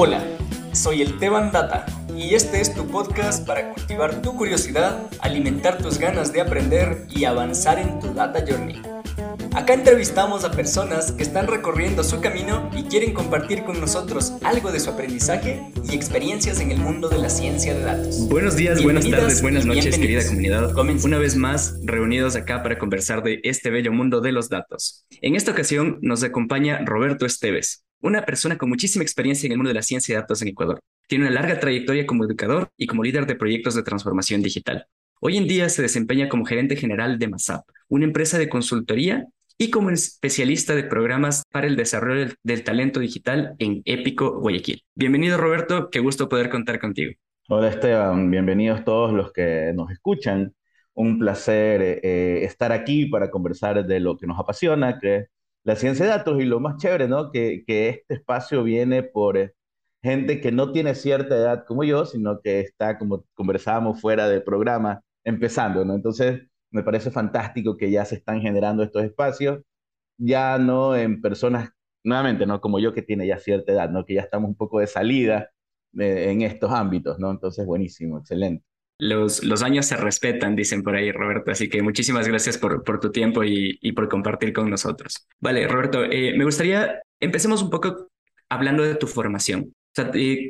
Hola, soy el Teban Data y este es tu podcast para cultivar tu curiosidad, alimentar tus ganas de aprender y avanzar en tu Data Journey. Acá entrevistamos a personas que están recorriendo su camino y quieren compartir con nosotros algo de su aprendizaje y experiencias en el mundo de la ciencia de datos. Buenos días, buenas tardes, buenas noches, querida comunidad. Una vez más, reunidos acá para conversar de este bello mundo de los datos. En esta ocasión nos acompaña Roberto Esteves, una persona con muchísima experiencia en el mundo de la ciencia de datos en Ecuador. Tiene una larga trayectoria como educador y como líder de proyectos de transformación digital. Hoy en día se desempeña como gerente general de MASAP, una empresa de consultoría y como especialista de programas para el desarrollo del, talento digital en Épico Guayaquil. Bienvenido Roberto, qué gusto poder contar contigo. Hola Esteban, bienvenidos todos los que nos escuchan. Un placer eh, estar aquí para conversar de lo que nos apasiona, que la ciencia de datos y lo más chévere, ¿no? Que, que este espacio viene por eh, gente que no tiene cierta edad como yo, sino que está, como conversábamos fuera del programa, empezando, ¿no? Entonces, me parece fantástico que ya se están generando estos espacios, ya no en personas, nuevamente, ¿no? Como yo que tiene ya cierta edad, ¿no? Que ya estamos un poco de salida eh, en estos ámbitos, ¿no? Entonces, buenísimo, excelente. Los, años se respetan, dicen por ahí, Roberto. Así que muchísimas gracias por, tu tiempo y, por compartir con nosotros. Vale, Roberto, eh, me gustaría, empecemos un poco hablando de tu formación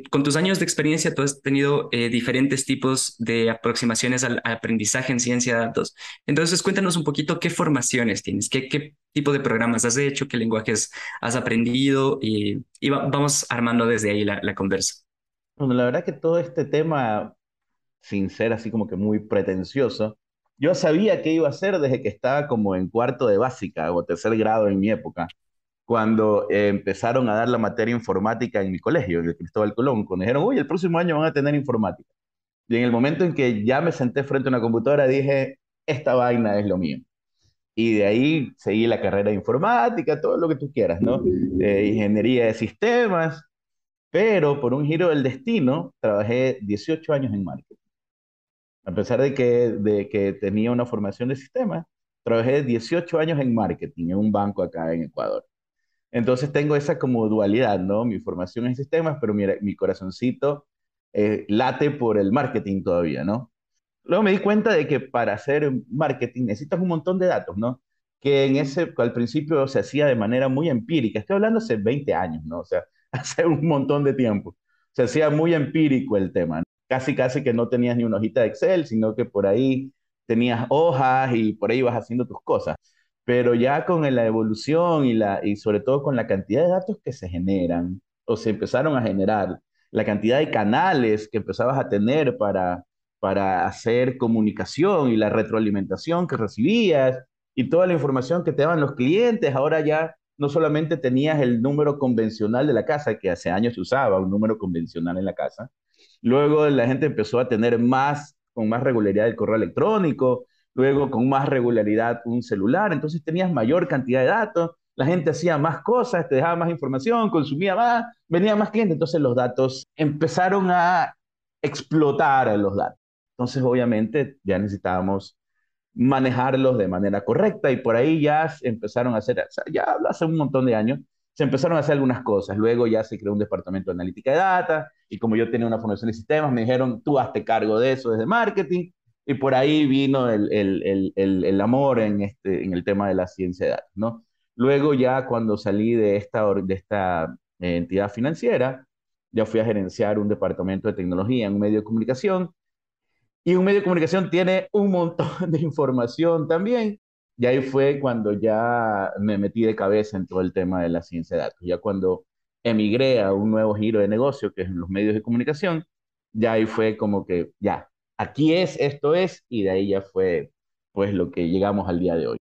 con tus años de experiencia, tú has tenido eh, diferentes tipos de aproximaciones al, aprendizaje en ciencia de datos. Entonces, cuéntanos un poquito qué formaciones tienes, qué, qué tipo de programas has hecho, qué lenguajes has aprendido y, vamos armando desde ahí la, la conversa. Bueno, la verdad que todo este tema, sin ser así como que muy pretencioso, yo sabía qué iba a hacer desde que estaba como en cuarto de básica o tercer grado en mi época cuando eh, empezaron a dar la materia informática en mi colegio, en el Cristóbal Colón, cuando dijeron, uy, el próximo año van a tener informática. Y en el momento en que ya me senté frente a una computadora, dije, esta vaina es lo mío. Y de ahí seguí la carrera de informática, todo lo que tú quieras, ¿no? ingeniería de sistemas, pero por un giro del destino, trabajé 18 años en marketing. A pesar de que, de que tenía una formación de sistemas, trabajé 18 años en marketing en un banco acá en Ecuador. Entonces tengo esa como dualidad, ¿no? Mi formación en sistemas, pero mi, mi corazoncito eh, late por el marketing todavía, ¿no? Luego me di cuenta de que para hacer marketing necesitas un montón de datos, ¿no? Que en ese, al principio se hacía de manera muy empírica. Estoy hablando hace 20 años, ¿no? O sea, hace un montón de tiempo. Se hacía muy empírico el tema. Casi, casi que no tenías ni una hojita de Excel, sino que por ahí tenías hojas y por ahí ibas haciendo tus cosas. Pero ya con la evolución y, la, y sobre todo con la cantidad de datos que se generan o se empezaron a generar, la cantidad de canales que empezabas a tener para, para hacer comunicación y la retroalimentación que recibías y toda la información que te daban los clientes, ahora ya no solamente tenías el número convencional de la casa, que hace años se usaba un número convencional en la casa, luego la gente empezó a tener más, con más regularidad el correo electrónico, luego con más regularidad un celular, entonces tenías mayor cantidad de datos, la gente hacía más cosas, te dejaba más información, consumía más, venía más clientes, entonces los datos empezaron a explotar los datos. Entonces, obviamente, ya necesitábamos manejarlos de manera correcta y por ahí ya empezaron a hacer, ya hace un montón de años, se empezaron a hacer algunas cosas. Luego ya se creó un departamento de analítica de data y como yo tenía una formación de sistemas, me dijeron, tú hazte cargo de eso desde marketing y por ahí vino el, el, el, el, amor en, este, en el tema de la ciencia de datos, ¿no? Luego ya cuando salí de esta, de esta eh, entidad financiera, ya fui a gerenciar un departamento de tecnología en un medio de comunicación, y un medio de comunicación tiene un montón de información también, y ahí fue cuando ya me metí de cabeza en todo el tema de la ciencia de datos, ya cuando emigré a un nuevo giro de negocio, que es en los medios de comunicación, ya ahí fue como que ya, aquí es, esto es, y de ahí ya fue pues lo que llegamos al día de hoy.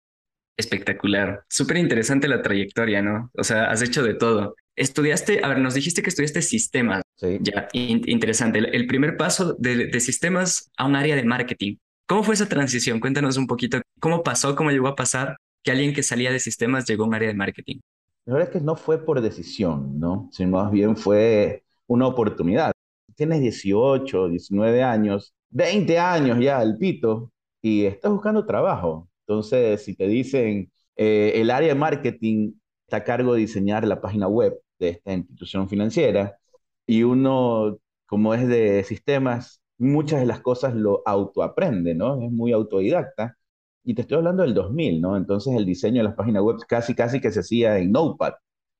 Espectacular, súper interesante la trayectoria, ¿no? O sea, has hecho de todo. Estudiaste, a ver, nos dijiste que estudiaste sistemas. Sí. Ya, interesante. El, primer paso de, de, sistemas a un área de marketing. ¿Cómo fue esa transición? Cuéntanos un poquito cómo pasó, cómo llegó a pasar que alguien que salía de sistemas llegó a un área de marketing. La verdad es que no fue por decisión, ¿no? Sino más bien fue una oportunidad. Tienes 18, 19 años 20 años ya el pito y estás buscando trabajo. Entonces, si te dicen, eh, el área de marketing está a cargo de diseñar la página web de esta institución financiera y uno, como es de sistemas, muchas de las cosas lo autoaprende, ¿no? Es muy autodidacta. Y te estoy hablando del 2000, ¿no? Entonces el diseño de las páginas web casi, casi que se hacía en Notepad.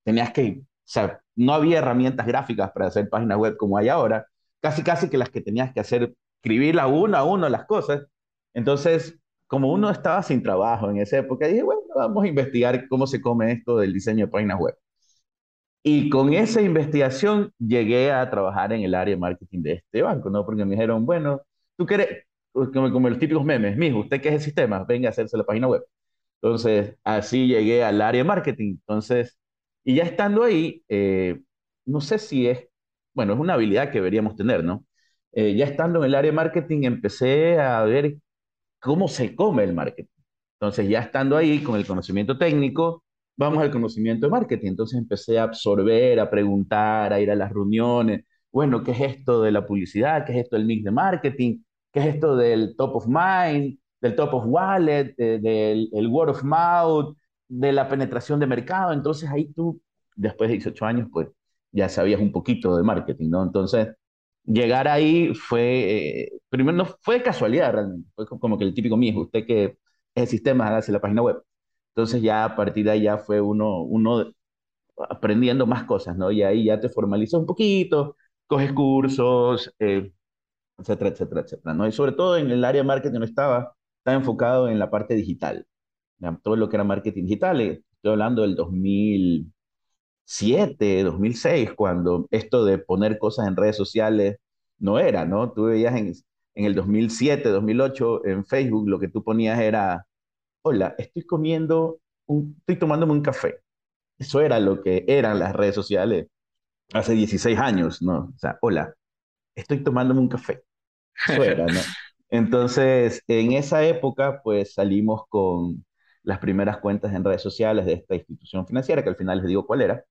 Tenías que, o sea, no había herramientas gráficas para hacer páginas web como hay ahora. Casi, casi que las que tenías que hacer, escribirla uno a uno las cosas. Entonces, como uno estaba sin trabajo en esa época, dije, bueno, vamos a investigar cómo se come esto del diseño de páginas web. Y con esa investigación llegué a trabajar en el área de marketing de este banco, ¿no? Porque me dijeron, bueno, tú quieres, como, como los típicos memes, mijo, usted qué es el sistema, venga a hacerse la página web. Entonces, así llegué al área de marketing. Entonces, y ya estando ahí, eh, no sé si es, bueno, es una habilidad que deberíamos tener, ¿no? Eh, ya estando en el área de marketing, empecé a ver cómo se come el marketing. Entonces, ya estando ahí con el conocimiento técnico, vamos al conocimiento de marketing. Entonces empecé a absorber, a preguntar, a ir a las reuniones. Bueno, ¿qué es esto de la publicidad? ¿Qué es esto del mix de marketing? ¿Qué es esto del top of mind, del top of wallet, del el word of mouth, de la penetración de mercado? Entonces ahí tú, después de 18 años, pues ya sabías un poquito de marketing, ¿no? Entonces, llegar ahí fue, eh, primero no fue casualidad realmente, fue como que el típico mío, usted que es el sistema, hace la página web. Entonces ya a partir de ahí ya fue uno, uno aprendiendo más cosas, ¿no? Y ahí ya te formalizas un poquito, coges cursos, eh, etcétera, etcétera, etcétera, ¿no? Y sobre todo en el área de marketing no estaba, estaba enfocado en la parte digital, todo lo que era marketing digital, eh, estoy hablando del 2007, 2006, cuando esto de poner cosas en redes sociales no era, ¿no? Tú veías en, en el 2007, 2008 en Facebook, lo que tú ponías era hola, estoy comiendo, un, estoy tomándome un café. Eso era lo que eran las redes sociales hace 16 años, ¿no? O sea, hola, estoy tomándome un café. Eso era, ¿no? Entonces, en esa época, pues salimos con las primeras cuentas en redes sociales de esta institución financiera, que al final les digo cuál era.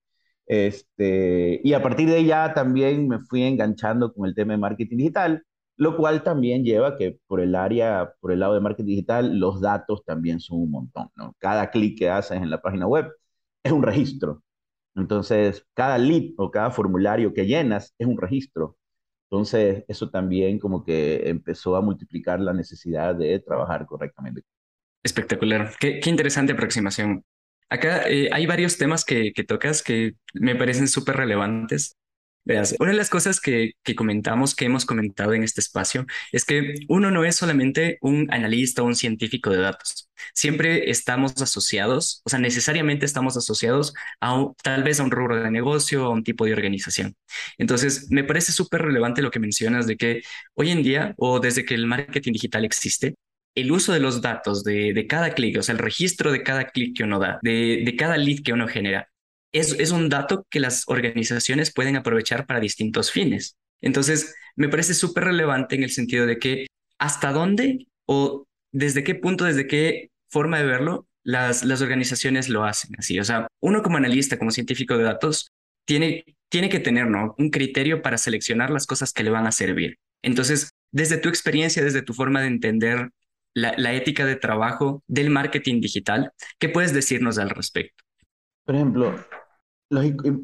Este, y a partir de ahí ya también me fui enganchando con el tema de marketing digital lo cual también lleva que por el área, por el lado de marketing digital, los datos también son un montón, ¿no? Cada clic que haces en la página web es un registro. Entonces, cada lead o cada formulario que llenas es un registro. Entonces, eso también como que empezó a multiplicar la necesidad de trabajar correctamente. Espectacular. Qué, interesante aproximación. Acá eh, hay varios temas que, que, tocas que me parecen súper relevantes. Una de las cosas que, comentamos, que hemos comentado en este espacio, es que uno no es solamente un analista o un científico de datos. Siempre estamos asociados, o sea, necesariamente estamos asociados a tal vez a un rubro de negocio, a un tipo de organización. Entonces, me parece súper relevante lo que mencionas de que hoy en día, o desde que el marketing digital existe, el uso de los datos de, de cada clic, o sea, el registro de cada clic que uno da, de, de cada lead que uno genera, es, un dato que las organizaciones pueden aprovechar para distintos fines. Entonces, me parece súper relevante en el sentido de que hasta dónde o desde qué punto, desde qué forma de verlo, las, las organizaciones lo hacen así. O sea, uno como analista, como científico de datos, tiene, tiene que tener un criterio para seleccionar las cosas que le van a servir. Entonces, desde tu experiencia, desde tu forma de entender la, la ética de trabajo del marketing digital, ¿qué puedes decirnos al respecto? Por ejemplo,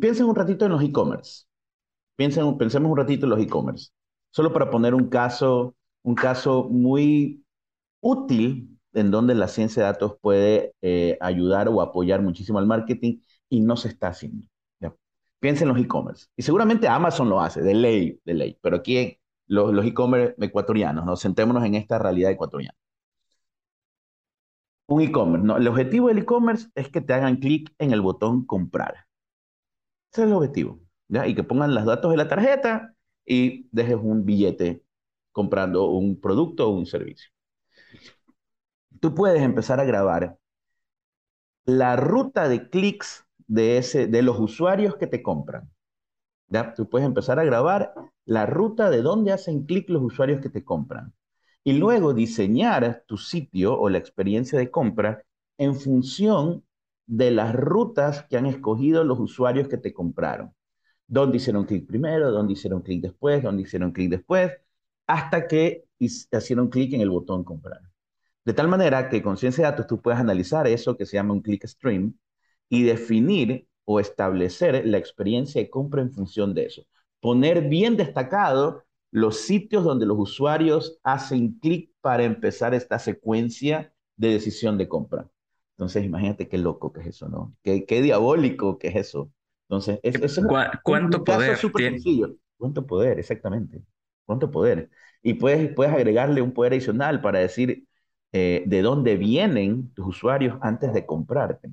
piensen un ratito en los e-commerce. Pensemos un ratito en los e-commerce. Solo para poner un caso, un caso muy útil en donde la ciencia de datos puede eh, ayudar o apoyar muchísimo al marketing y no se está haciendo. Piensen en los e-commerce. Y seguramente Amazon lo hace, de ley, de ley. Pero aquí los, e-commerce ecuatorianos, ¿no? Sentémonos en esta realidad ecuatoriana. Un e-commerce. El objetivo del e-commerce es que te hagan clic en el botón comprar. Ese es el objetivo. ¿ya? Y que pongan los datos de la tarjeta y dejes un billete comprando un producto o un servicio. Tú puedes empezar a grabar la ruta de clics de, ese, de los usuarios que te compran. ¿ya? Tú puedes empezar a grabar la ruta de dónde hacen clic los usuarios que te compran. Y luego diseñar tu sitio o la experiencia de compra en función de las rutas que han escogido los usuarios que te compraron. Dónde hicieron clic primero, dónde hicieron clic después, dónde hicieron clic después, hasta que hicieron clic en el botón comprar. De tal manera que con ciencia de datos tú puedes analizar eso que se llama un click stream y definir o establecer la experiencia de compra en función de eso. poner bien destacado los sitios donde los usuarios hacen clic para empezar esta secuencia de decisión de compra. Entonces, imagínate qué loco que es eso, ¿no? Qué, qué diabólico que es eso. Entonces, es, es ¿cuánto poder sencillo. ¿Cuánto poder? Exactamente. ¿Cuánto poder? Y puedes, puedes agregarle un poder adicional para decir eh, de dónde vienen tus usuarios antes de comprarte.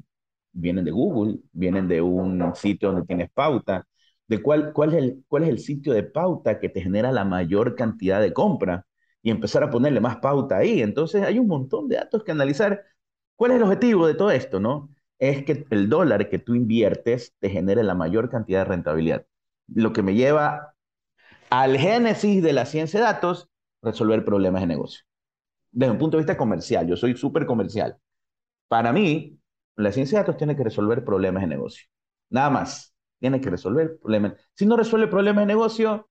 Vienen de Google, vienen de un sitio donde tienes pauta, de cuál, cuál, es el, cuál es el sitio de pauta que te genera la mayor cantidad de compra y empezar a ponerle más pauta ahí. Entonces hay un montón de datos que analizar. ¿Cuál es el objetivo de todo esto? no? Es que el dólar que tú inviertes te genere la mayor cantidad de rentabilidad. Lo que me lleva al génesis de la ciencia de datos, resolver problemas de negocio. Desde un punto de vista comercial, yo soy súper comercial. Para mí, la ciencia de datos tiene que resolver problemas de negocio. Nada más. Tiene que resolver problemas. Si no resuelve problemas de negocio,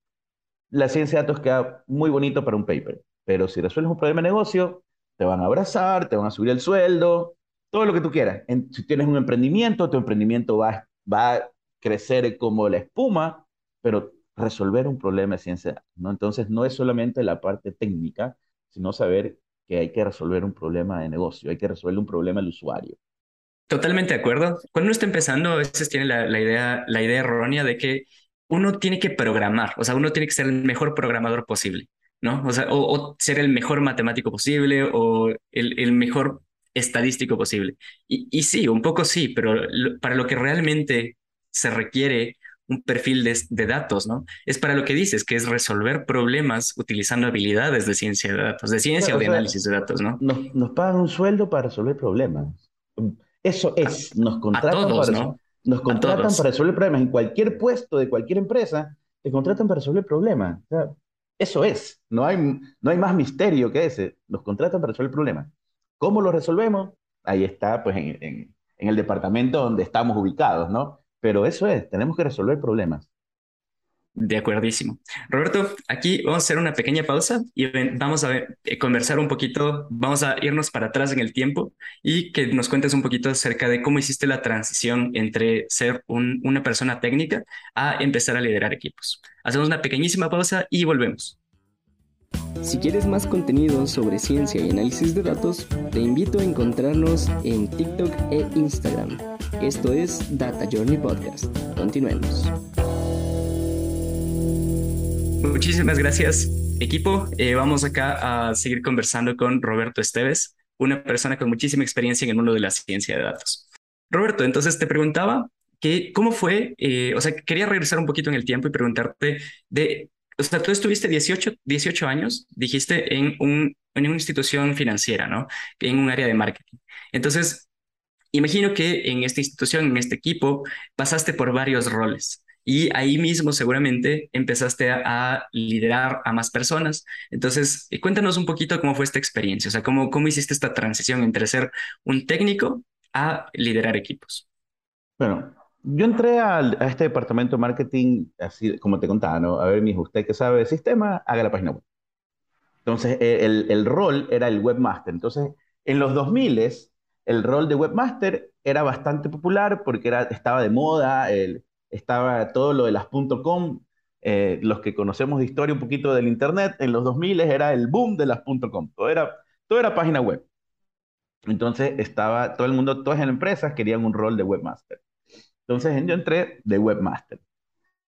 la ciencia de datos queda muy bonito para un paper. Pero si resuelves un problema de negocio, te van a abrazar, te van a subir el sueldo, todo lo que tú quieras. si tienes un emprendimiento, tu emprendimiento va, va a crecer como la espuma, pero resolver un problema de ciencia, ¿no? Entonces, no es solamente la parte técnica, sino saber que hay que resolver un problema de negocio, hay que resolver un problema del usuario. Totalmente de acuerdo. Cuando uno está empezando, a veces tiene la, idea, la idea errónea de que uno tiene que programar, o sea, uno tiene que ser el mejor programador posible, ¿no? O sea, o, ser el mejor matemático posible o el, el mejor estadístico posible. Y, y, sí, un poco sí, pero para lo que realmente se requiere un perfil de, datos, ¿no? Es para lo que dices, que es resolver problemas utilizando habilidades de ciencia de datos, de ciencia o de análisis de datos, ¿no? Nos, pagan un sueldo para resolver problemas. Eso es, nos contratan, para, nos contratan para resolver problemas. En cualquier puesto de cualquier empresa, te contratan para resolver problemas. Eso es, no hay, no hay más misterio que ese. Nos contratan para resolver problemas. ¿Cómo lo resolvemos? Ahí está, pues, en, en el departamento donde estamos ubicados, ¿no? Pero eso es, tenemos que resolver problemas. De acuerdísimo. Roberto, aquí vamos a hacer una pequeña pausa y vamos a eh, conversar un poquito, vamos a irnos para atrás en el tiempo y que nos cuentes un poquito acerca de cómo hiciste la transición entre ser una persona técnica a empezar a liderar equipos. Hacemos una pequeñísima pausa y volvemos. Si quieres más contenido sobre ciencia y análisis de datos, te invito a encontrarnos en TikTok e Instagram. Esto es Data Journey Podcast. Continuemos. Muchísimas gracias, equipo. Eh, vamos acá a seguir conversando con Roberto Esteves, una persona con muchísima experiencia en el mundo de la ciencia de datos. Roberto, entonces te preguntaba que cómo fue, eh, o sea, quería regresar un poquito en el tiempo y preguntarte de o sea, tú estuviste 18, 18 años, dijiste, en, un, en una institución financiera, ¿no? En un área de marketing. Entonces, imagino que en esta institución, en este equipo, pasaste por varios roles. Y ahí mismo seguramente empezaste a, liderar a más personas. Entonces, eh, cuéntanos un poquito cómo fue esta experiencia, o sea, cómo, cómo hiciste esta transición entre ser un técnico a liderar equipos. Bueno, yo entré a, este departamento de marketing, así como te contaba, ¿no? A ver, mi hijo, usted que sabe de sistema, haga la página web. Entonces, e, el, el, rol era el webmaster. Entonces, en los 2000 el rol de webmaster era bastante popular porque era, estaba de moda, el, estaba todo lo de las .com, eh, los que conocemos de historia un poquito del internet, en los 2000 era el boom de las .com, todo era, todo era página web. Entonces estaba todo el mundo, todas las empresas querían un rol de webmaster. Entonces yo entré de webmaster.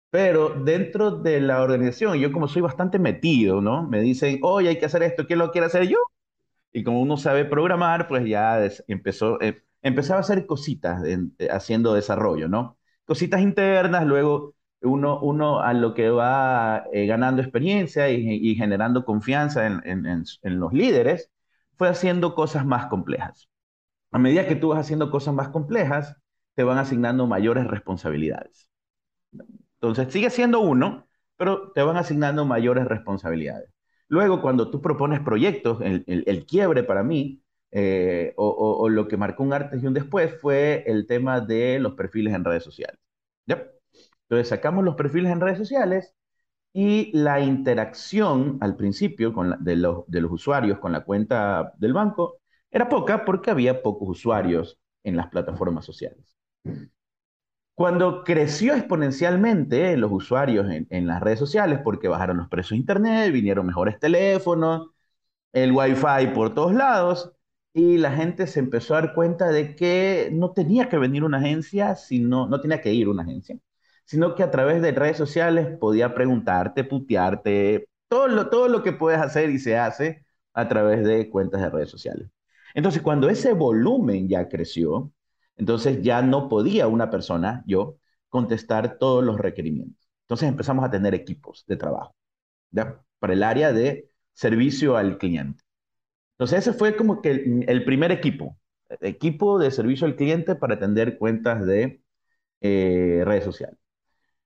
Pero dentro de la organización, yo como soy bastante metido, ¿no? Me dicen, oye, hay que hacer esto, ¿quién lo quiere hacer yo? Y como uno sabe programar, pues ya empezó, eh, empezaba a hacer cositas haciendo desarrollo, ¿no? Cositas internas, luego uno, uno a lo que va eh, ganando experiencia y, generando confianza en, en los líderes, fue haciendo cosas más complejas. A medida que tú vas haciendo cosas más complejas, te van asignando mayores responsabilidades. Entonces, sigue siendo uno, pero te van asignando mayores responsabilidades. Luego, cuando tú propones proyectos, el, quiebre para mí, eh, o, lo que marcó un antes y un después, fue el tema de los perfiles en redes sociales. Entonces, sacamos los perfiles en redes sociales y la interacción al principio de, los, de los usuarios con la cuenta del banco era poca porque había pocos usuarios en las plataformas sociales. Cuando creció exponencialmente los usuarios en, en, las redes sociales, porque bajaron los precios de Internet, vinieron mejores teléfonos, el Wi-Fi por todos lados, y la gente se empezó a dar cuenta de que no tenía que venir una agencia, sino, no tenía que ir una agencia, sino que a través de redes sociales podía preguntarte, putearte, todo lo, todo lo que puedes hacer y se hace a través de cuentas de redes sociales. Entonces, cuando ese volumen ya creció, entonces ya no podía una persona, yo, contestar todos los requerimientos. Entonces empezamos a tener equipos de trabajo para el área de servicio al cliente. Entonces ese fue como que el, primer equipo, equipo de servicio al cliente para atender cuentas de eh, redes sociales.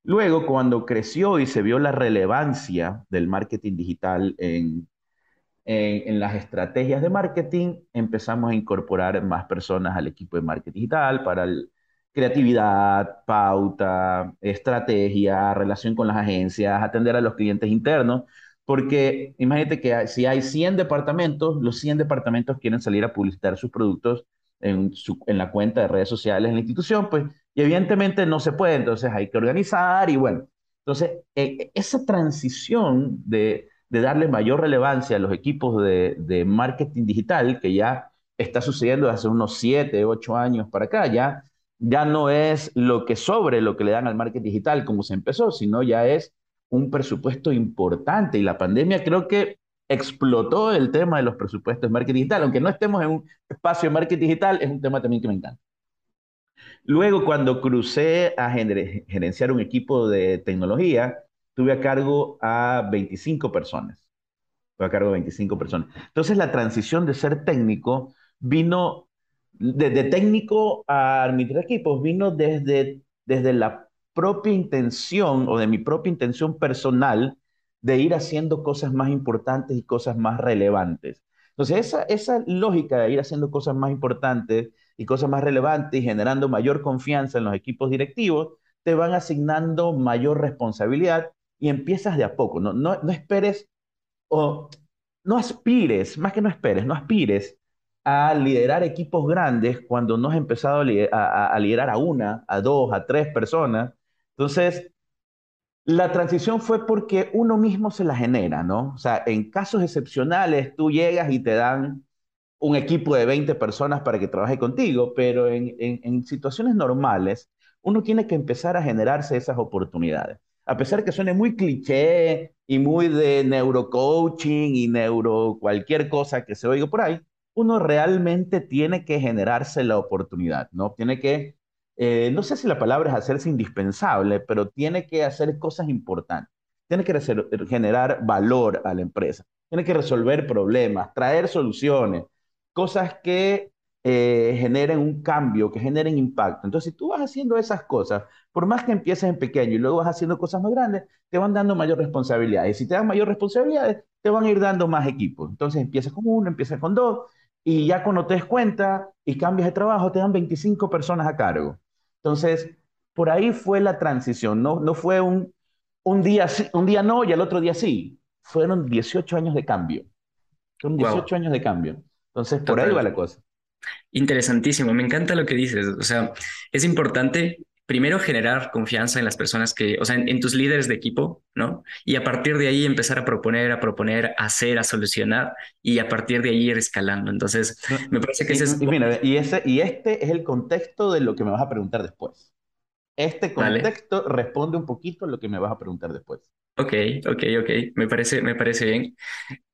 Luego, cuando creció y se vio la relevancia del marketing digital en, en, las estrategias de marketing, empezamos a incorporar más personas al equipo de marketing digital para creatividad, pauta, estrategia, relación con las agencias, atender a los clientes internos, porque imagínate que si hay 100 departamentos, los 100 departamentos quieren salir a publicitar sus productos en, en la cuenta de redes sociales en la institución, pues, y evidentemente no se puede, entonces hay que organizar y bueno, entonces e, esa transición de, de, darle mayor relevancia a los equipos de, de marketing digital, que ya está sucediendo desde hace unos 7, 8 años para acá, ya, ya no es lo que sobre lo que le dan al marketing digital como se empezó, sino ya es un presupuesto importante y la pandemia creo que explotó el tema de los presupuestos de marketing digital, aunque no estemos en un espacio de marketing digital, es un tema también que me encanta. Luego, cuando crucé a gerenciar un equipo de tecnología, tuve a cargo a 25 personas. Tuve a cargo de 25 personas. Entonces, la transición de ser técnico vino, desde técnico a administrar equipos, vino desde, desde la propia intención o de mi propia intención personal de ir haciendo cosas más importantes y cosas más relevantes. Entonces, esa, esa lógica de ir haciendo cosas más importantes y cosas más relevantes y generando mayor confianza en los equipos directivos, te van asignando mayor responsabilidad y empiezas de a poco. No, no, no esperes o no aspires, más que no esperes, no aspires a liderar equipos grandes cuando no has empezado a, a liderar a una, a dos, a tres personas entonces, la transición fue porque uno mismo se la genera, ¿no? O sea, en casos excepcionales tú llegas y te dan un equipo de 20 personas para que trabaje contigo, pero en, situaciones normales uno tiene que empezar a generarse esas oportunidades. A pesar que suene muy cliché y muy de neurocoaching y neuro cualquier cosa que se oiga por ahí, uno realmente tiene que generarse la oportunidad, ¿no? Tiene que eh, no sé si la palabra es hacerse indispensable, pero tiene que hacer cosas importantes. Tiene que generar valor a la empresa. Tiene que resolver problemas, traer soluciones, cosas que eh, generen un cambio, que generen impacto. Entonces, si tú vas haciendo esas cosas, por más que empieces en pequeño y luego vas haciendo cosas más grandes, te van dando mayor responsabilidad. Y si te dan mayor responsabilidades, te van a ir dando más equipos. Entonces, empiezas con uno, empiezas con dos, y ya cuando te des cuenta y cambias de trabajo, te dan 25 personas a cargo. Entonces, por ahí fue la transición, no, no fue un, un, día, un día no y al otro día sí, fueron 18 años de cambio. Fueron 18 años de cambio. Entonces, por ahí va la cosa. Interesantísimo, me encanta lo que dices. O sea, es importante primero generar confianza en las personas que, o sea, en, tus líderes de equipo, ¿no? Y a partir de ahí empezar a proponer, a proponer, a hacer, a solucionar y a partir de ahí ir escalando. Entonces, me parece que ese es... Y, mira, y, ese, y este es el contexto de lo que me vas a preguntar después. Este contexto responde un poquito a lo que me vas a preguntar después. Ok, ok, ok. Me parece, me parece bien.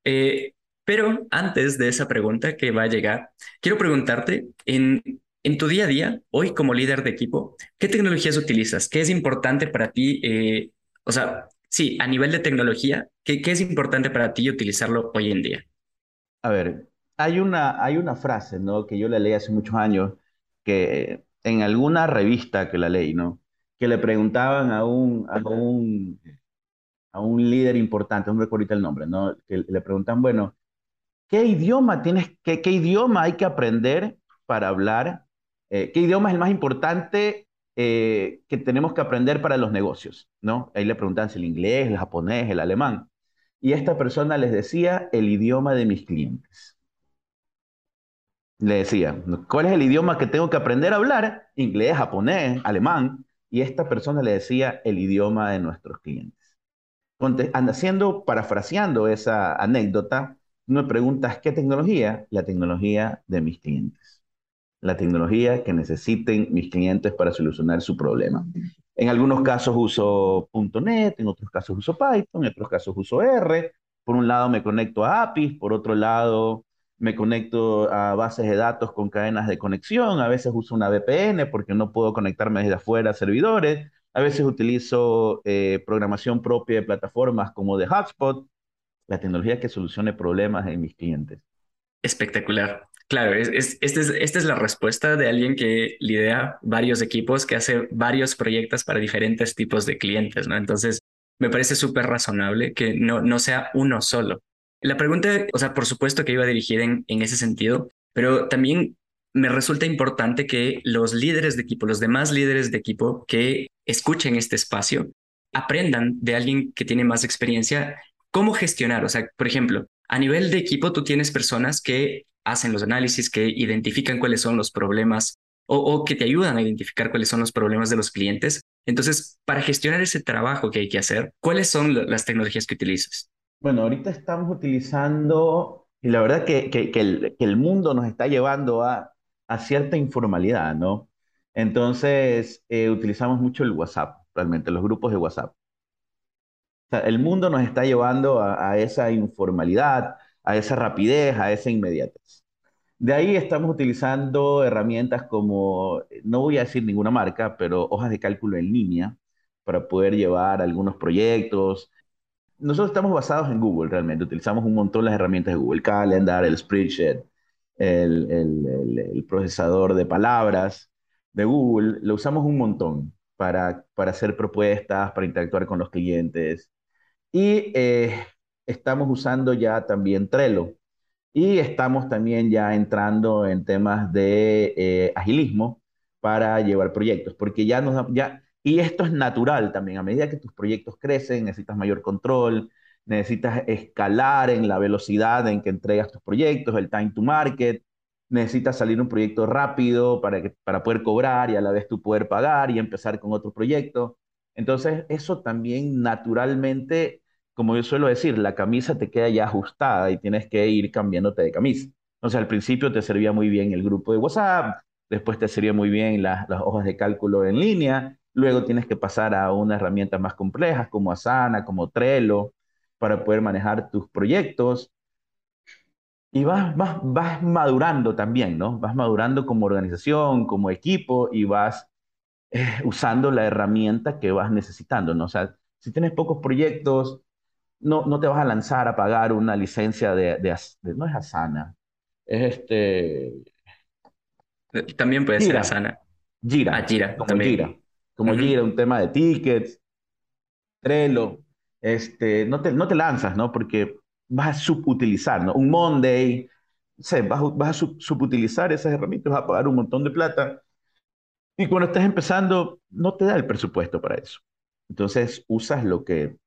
Eh, pero antes de esa pregunta que va a llegar, quiero preguntarte, en, en tu día a día, hoy como líder de equipo, ¿qué tecnologías utilizas? ¿Qué es importante para ti? Eh, o sea, sí, a nivel de tecnología, ¿qué, ¿qué, es importante para ti utilizarlo hoy en día? A ver, hay una, hay una frase, ¿no? Que yo la leí hace muchos años, que en alguna revista que la leí, ¿no? Que le preguntaban a un, a un, a un líder importante, no recuerdo el nombre, ¿no? Que le preguntan, bueno, ¿qué idioma tienes, qué, qué idioma hay que aprender para hablar eh, ¿Qué idioma es el más importante eh, que tenemos que aprender para los negocios? ¿no? Ahí le preguntan si el inglés, el japonés, el alemán. Y esta persona les decía el idioma de mis clientes. Le decía, ¿cuál es el idioma que tengo que aprender a hablar? Inglés, japonés, alemán. y esta persona le decía el idioma de nuestros clientes. Haciendo, parafraseando esa anécdota, me preguntas, ¿qué tecnología? La tecnología de mis clientes. La tecnología que necesiten mis clientes para solucionar su problema. En algunos casos uso .NET, en otros casos uso Python, en otros casos uso R. Por un lado me conecto a APIs, por otro lado me conecto a bases de datos con cadenas de conexión, a veces uso una VPN porque no puedo conectarme desde afuera a servidores, a veces utilizo eh, programación propia de plataformas como de Hotspot, la tecnología que solucione problemas en mis clientes. Espectacular. Claro, es, esta, es, la respuesta de alguien que lidera varios equipos, que hace varios proyectos para diferentes tipos de clientes, ¿no? Entonces, me parece súper razonable que no, no sea uno solo. La pregunta, o sea, por supuesto que iba dirigida en, en ese sentido, pero también me resulta importante que los líderes de equipo, los demás líderes de equipo que escuchen este espacio, aprendan de alguien que tiene más experiencia cómo gestionar. O sea, por ejemplo, a nivel de equipo, tú tienes personas que hacen los análisis, que identifican cuáles son los problemas o, que te ayudan a identificar cuáles son los problemas de los clientes. Entonces, para gestionar ese trabajo que hay que hacer, ¿cuáles son las tecnologías que utilizas? Bueno, ahorita estamos utilizando, y la verdad que, que, el, mundo nos está llevando a, a cierta informalidad, ¿no? Entonces, eh, utilizamos mucho el WhatsApp, realmente, los grupos de WhatsApp. O sea, el mundo nos está llevando a esa informalidad, a esa rapidez, a esa inmediatez. De ahí estamos utilizando herramientas como, no voy a decir ninguna marca, pero hojas de cálculo en línea para poder llevar algunos proyectos. Nosotros estamos basados en Google realmente, utilizamos un montón las herramientas de Google Calendar, el Spreadsheet, el, el, el, procesador de palabras de Google, lo usamos un montón para, para hacer propuestas, para interactuar con los clientes. Y eh, estamos usando ya también Trello y estamos también ya entrando en temas de eh, agilismo para llevar proyectos, porque ya nos ya y esto es natural también, a medida que tus proyectos crecen, necesitas mayor control, necesitas escalar en la velocidad en que entregas tus proyectos, el time to market, necesitas salir un proyecto rápido para, que, para poder cobrar y a la vez tú poder pagar y empezar con otro proyecto. Entonces, eso también naturalmente como yo suelo decir, la camisa te queda ya ajustada y tienes que ir cambiándote de camisa. Entonces, al principio te servía muy bien el grupo de WhatsApp, después te servía muy bien las, las hojas de cálculo en línea, luego tienes que pasar a unas herramientas más complejas como Asana, como Trello, para poder manejar tus proyectos. Y vas, vas, vas madurando también, ¿no? Vas madurando como organización, como equipo y vas eh, usando la herramienta que vas necesitando, ¿no? O sea, si tienes pocos proyectos, no, no te vas a lanzar a pagar una licencia de, no es Asana, es este... También puede ser Asana. Gira. Ah, Gira. Como Gira. Como Gira, un tema de tickets, Trello. Este, no, te, no te lanzas, ¿no? Porque vas a subutilizar, ¿no? Un Monday, vas, vas a subutilizar esas herramientas, vas a pagar un montón de plata. Y cuando estás empezando, no te da el presupuesto para eso. Entonces usas lo que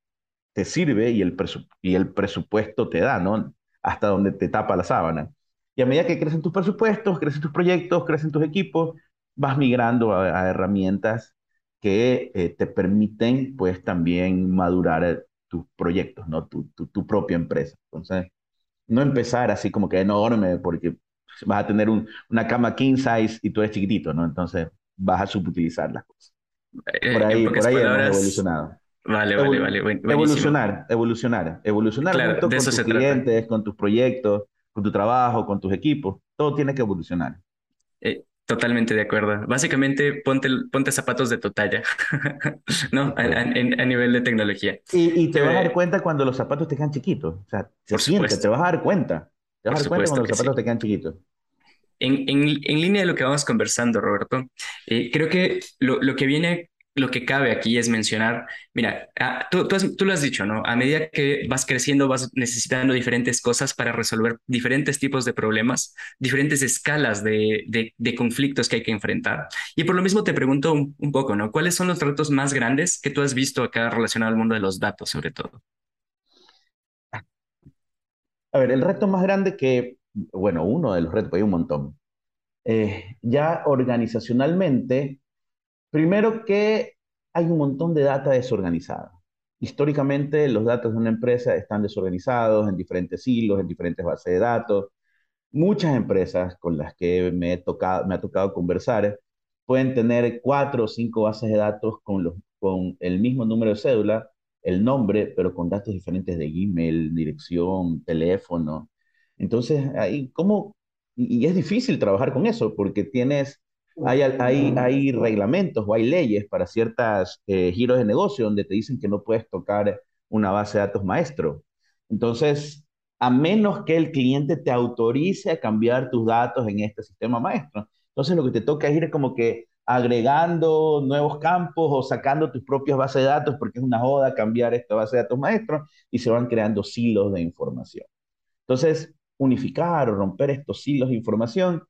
te sirve y el, y el presupuesto te da, ¿no? Hasta donde te tapa la sábana. Y a medida que crecen tus presupuestos, crecen tus proyectos, crecen tus equipos, vas migrando a, herramientas que eh, te permiten, pues, también madurar eh, tus proyectos, ¿no? Tu, tu, propia empresa. Entonces, no empezar así como que enorme, porque vas a tener un, una cama king size y tú eres chiquitito, ¿no? Entonces, vas a subutilizar las cosas. Eh, por ahí, por ahí hemos evolucionado. Vale, vale, vale. evolucionar, evolucionar, evolucionar junto con tus clientes, con tus proyectos, con tu trabajo, con tus equipos. Todo tiene que evolucionar. Eh, totalmente de acuerdo. Básicamente, ponte, ponte zapatos de tu talla, ¿no? A, nivel de tecnología. Y, te vas a dar cuenta cuando los zapatos te quedan chiquitos. O sea, Por siente, te vas a dar cuenta. Te vas a dar cuenta cuando los zapatos te quedan chiquitos. En, en, en, línea de lo que vamos conversando, Roberto, eh, creo que lo, lo, que viene lo que cabe aquí es mencionar, mira, ah, tú, tú, lo has dicho, ¿no? A medida que vas creciendo, vas necesitando diferentes cosas para resolver diferentes tipos de problemas, diferentes escalas de, de, conflictos que hay que enfrentar. Y por lo mismo te pregunto un, poco, ¿no? ¿Cuáles son los retos más grandes que tú has visto acá relacionado al mundo de los datos, sobre todo? A ver, el reto más grande que, bueno, uno de los retos, hay un montón. Eh, ya organizacionalmente, Primero que hay un montón de data desorganizada. Históricamente los datos de una empresa están desorganizados en diferentes hilos, en diferentes bases de datos. Muchas empresas con las que me, ha tocado conversar pueden tener cuatro o cinco bases de datos con el mismo número de cédula, el nombre, pero con datos diferentes de email, dirección, teléfono. Entonces, ahí, ¿cómo? Y es difícil trabajar con eso porque tienes hay, hay, hay reglamentos o hay leyes para ciertos eh, giros de negocio donde te dicen que no puedes tocar una base de datos maestro. Entonces, a menos que el cliente te autorice a cambiar tus datos en este sistema maestro. Entonces, lo que te toca es ir como que agregando nuevos campos o sacando tus propias bases de datos porque es una joda cambiar esta base de datos maestro y se van creando silos de información. Entonces, unificar o romper estos silos de información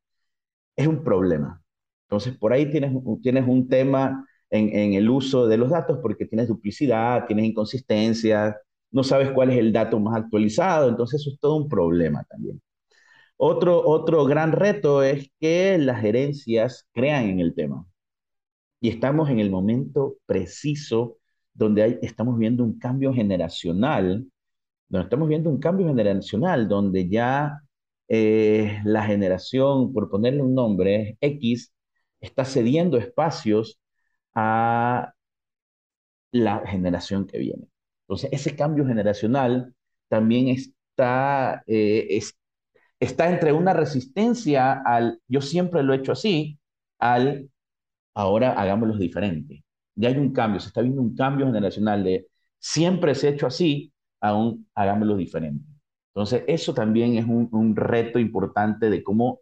es un problema. Entonces, por ahí tienes, tienes un tema en, el uso de los datos porque tienes duplicidad, tienes inconsistencias, no sabes cuál es el dato más actualizado, entonces eso es todo un problema también. Otro, otro gran reto es que las gerencias crean en el tema. Y estamos en el momento preciso donde estamos viendo un cambio generacional, donde estamos viendo un cambio generacional, donde ya eh, la generación, por ponerle un nombre, X, está cediendo espacios a la generación que viene. Entonces, ese cambio generacional también está, eh, está entre una resistencia al yo siempre lo he hecho así, al ahora hagámoslo diferente. Ya hay un cambio, se está viendo un cambio generacional de siempre se ha hecho así, aún hagámoslo diferente. Entonces, eso también es un, un reto importante de cómo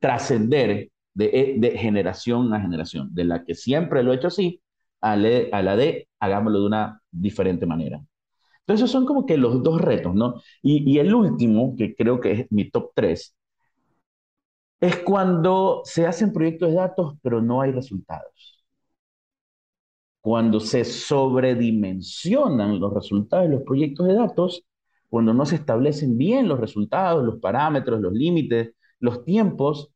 trascender de, de, generación a generación, de la que siempre lo he hecho así, a, la de hagámoslo de una diferente manera. Entonces, son como que los dos retos, ¿no? Y, el último, que creo que es mi top 3, es cuando se hacen proyectos de datos, pero no hay resultados. Cuando se sobredimensionan los resultados de los proyectos de datos, cuando no se establecen bien los resultados, los parámetros, los límites, los tiempos,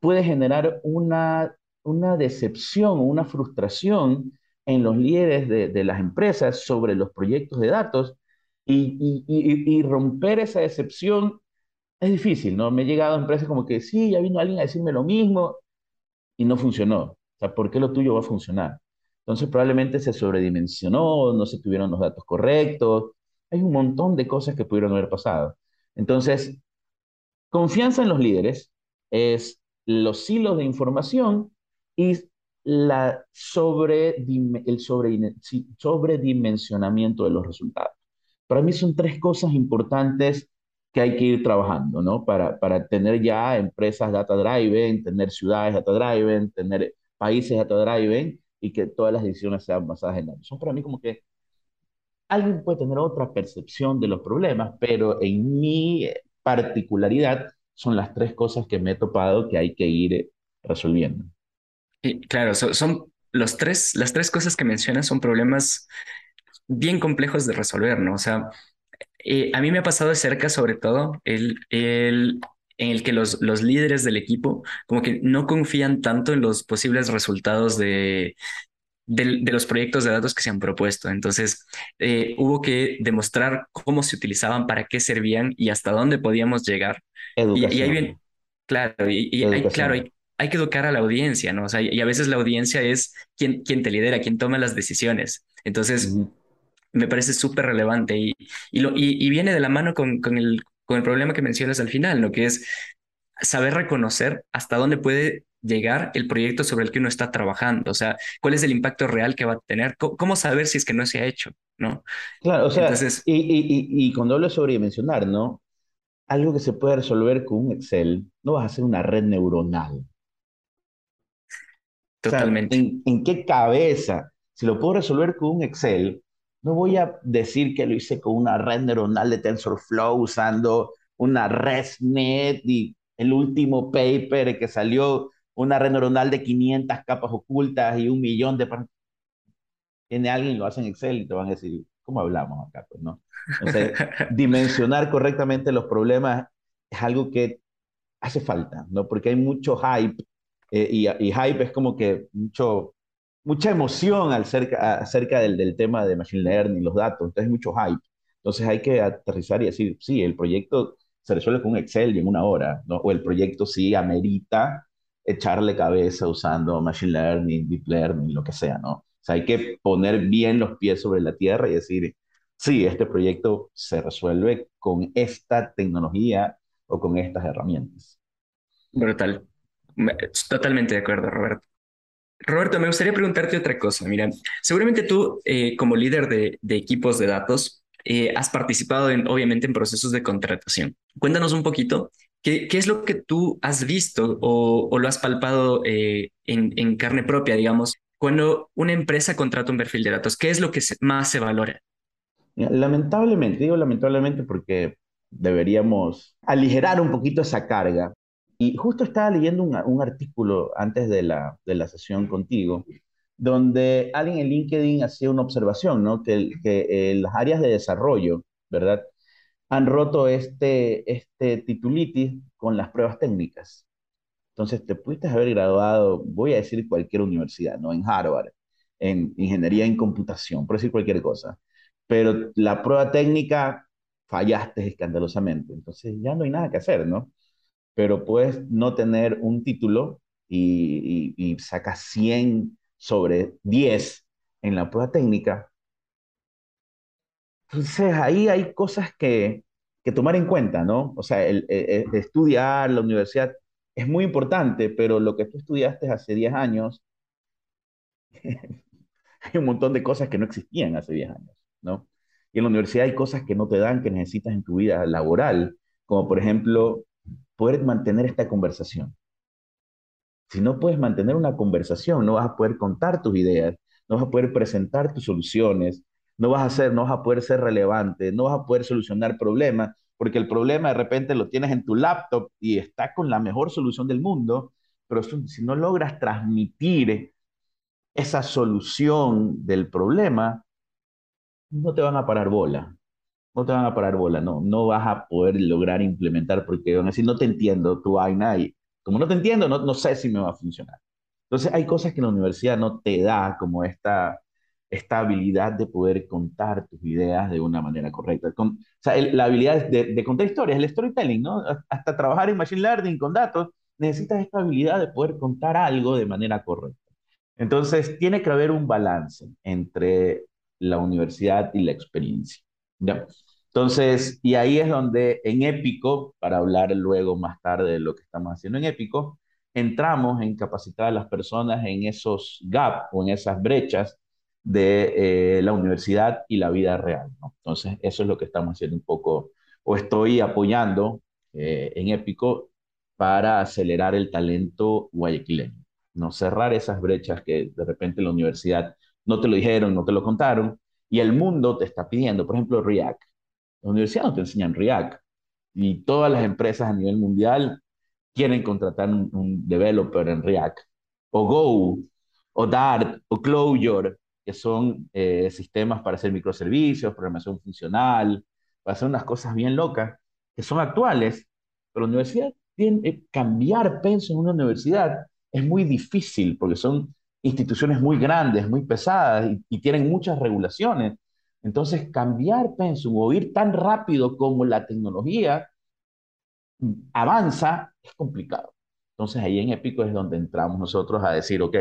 puede generar una, una decepción o una frustración en los líderes de, de, las empresas sobre los proyectos de datos y, y, y, romper esa decepción es difícil, ¿no? Me he llegado a empresas como que sí, ya vino alguien a decirme lo mismo y no funcionó. O sea, ¿por qué lo tuyo va a funcionar? Entonces probablemente se sobredimensionó, no se tuvieron los datos correctos, hay un montón de cosas que pudieron haber pasado. Entonces, confianza en los líderes es los hilos de información y la sobre, el sobre, sobredimensionamiento de los resultados. Para mí son tres cosas importantes que hay que ir trabajando, ¿no? Para, para tener ya empresas data driven, tener ciudades data driven, tener países data driven y que todas las decisiones sean basadas en datos. Son para mí como que alguien puede tener otra percepción de los problemas, pero en mi particularidad son las tres cosas que me he topado que hay que ir resolviendo. Y claro, son, los tres, las tres cosas que mencionas son problemas bien complejos de resolver, ¿no? O sea, eh, a mí me ha pasado de cerca sobre todo el, el, en el que los, los líderes del equipo como que no confían tanto en los posibles resultados de, de, de, los proyectos de datos que se han propuesto. Entonces, eh, hubo que demostrar cómo se utilizaban, para qué servían y hasta dónde podíamos llegar. Y, y, ahí bien, claro, y, y hay, claro, hay, hay, que educar a la audiencia, ¿no? O sea, y a veces la audiencia es quien, quien te lidera, quien toma las decisiones. Entonces, uh -huh. me parece súper relevante y, y, lo, y, y viene de la mano con, con, el, con el problema que mencionas al final, ¿no? Que es saber reconocer hasta dónde puede llegar el proyecto sobre el que uno está trabajando, o sea, cuál es el impacto real que va a tener, cómo, saber si es que no se ha hecho, ¿no? Claro, o sea, Entonces, y, y, y, cuando hablo sobre mencionar, ¿no? Algo que se puede resolver con un Excel, no vas a hacer una red neuronal. Totalmente. O sea, ¿en, ¿en, qué cabeza? Si lo puedo resolver con un Excel, no voy a decir que lo hice con una red neuronal de TensorFlow usando una ResNet y el último paper que salió una red neuronal de 500 capas ocultas y un millón de... Tiene alguien, lo hace en Excel y te van a decir, ¿cómo hablamos acá? Pues, ¿no? Entonces, dimensionar correctamente los problemas es algo que hace falta, ¿no? Porque hay mucho hype eh, y, y, hype es como que mucho mucha emoción acerca, acerca del, del, tema de Machine Learning, los datos, entonces mucho hype. Entonces hay que aterrizar y decir, sí, el proyecto se resuelve con un Excel y en una hora, ¿no? o el proyecto sí amerita echarle cabeza usando Machine Learning, Deep Learning, lo que sea, ¿no? Sea, hay que poner bien los pies sobre la tierra y decir, sí, este proyecto se resuelve con esta tecnología o con estas herramientas. Brutal. Totalmente de acuerdo, Roberto. Roberto, me gustaría preguntarte otra cosa. Mira, seguramente tú, eh, como líder de, equipos de datos, eh, has participado en, obviamente en procesos de contratación. Cuéntanos un poquito, ¿qué, qué es lo que tú has visto o, lo has palpado eh, en, en, carne propia, digamos, cuando una empresa contrata un perfil de datos? ¿Qué es lo que más se valora? Lamentablemente, digo lamentablemente porque deberíamos aligerar un poquito esa carga. Y justo estaba leyendo un, artículo antes de la, de la, sesión contigo, donde alguien en LinkedIn hacía una observación, ¿no? Que, que las áreas de desarrollo, ¿verdad? Han roto este, este titulitis con las pruebas técnicas. Entonces, te pudiste haber graduado, voy a decir cualquier universidad, ¿no? En Harvard, en ingeniería en computación, por decir cualquier cosa. Pero la prueba técnica fallaste escandalosamente. Entonces, ya no hay nada que hacer, ¿no? pero puedes no tener un título y, y, sacas 100 sobre 10 en la prueba técnica. Entonces ahí hay cosas que, tomar en cuenta, ¿no? O sea, estudiar la universidad es muy importante, pero lo que tú estudiaste hace 10 años, hay un montón de cosas que no existían hace 10 años, ¿no? Y en la universidad hay cosas que no te dan, que necesitas en tu vida laboral, como por ejemplo poder mantener esta conversación. Si no puedes mantener una conversación, no vas a poder contar tus ideas, no vas a poder presentar tus soluciones, no vas a ser, no vas a poder ser relevante, no vas a poder solucionar problemas, porque el problema de repente lo tienes en tu laptop y está con la mejor solución del mundo, pero si no logras transmitir esa solución del problema, no te van a parar bola no te van a parar bola, no, no vas a poder lograr implementar porque van a decir, no te entiendo tu vaina y como no te entiendo, no, no sé si me va a funcionar. Entonces hay cosas que la universidad no te da, como esta, esta habilidad de poder contar tus ideas de una manera correcta. Con, o sea, la habilidad de, de, contar historias, el storytelling, ¿no? Hasta trabajar en machine learning con datos, necesitas esta habilidad de poder contar algo de manera correcta. Entonces, tiene que haber un balance entre la universidad y la experiencia. ¿ya? Entonces, y ahí es donde en Épico, para hablar luego más tarde de lo que estamos haciendo en Épico, entramos en capacitar a las personas en esos gaps o en esas brechas de eh, la universidad y la vida real. Entonces, eso es lo que estamos haciendo un poco, o estoy apoyando eh, en Épico para acelerar el talento guayaquileño. ¿no? Cerrar esas brechas que de repente la universidad no te lo dijeron, no te lo contaron, y el mundo te está pidiendo, por ejemplo, React. La universidad no te enseñan React y todas las empresas a nivel mundial quieren contratar un, developer en React o Go o Dart o Clojure, que son eh, sistemas para hacer microservicios, programación funcional, para hacer unas cosas bien locas que son actuales, pero la universidad tiene, cambiar pensum en una universidad es muy difícil porque son instituciones muy grandes, muy pesadas y tienen muchas regulaciones entonces, cambiar pensum o ir tan rápido como la tecnología avanza es complicado. Entonces, ahí en Épico es donde entramos nosotros a decir, ok,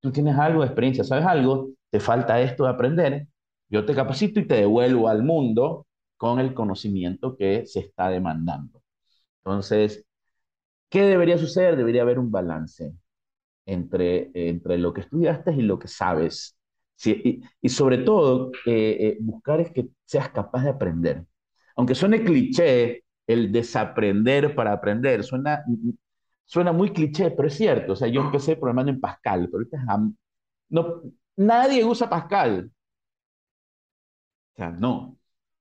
tú tienes algo de experiencia, sabes algo, te falta esto de aprender, yo te capacito y te devuelvo al mundo con el conocimiento que se está demandando. Entonces, ¿qué debería suceder? Debería haber un balance entre, entre lo que estudiaste y lo que sabes y, sobre todo, eh, eh, buscar es que seas capaz de aprender. Aunque suene cliché, el desaprender para aprender, suena, suena muy cliché, pero es cierto. O sea, yo empecé programando en Pascal, pero ahorita no, nadie usa Pascal. O sea, no.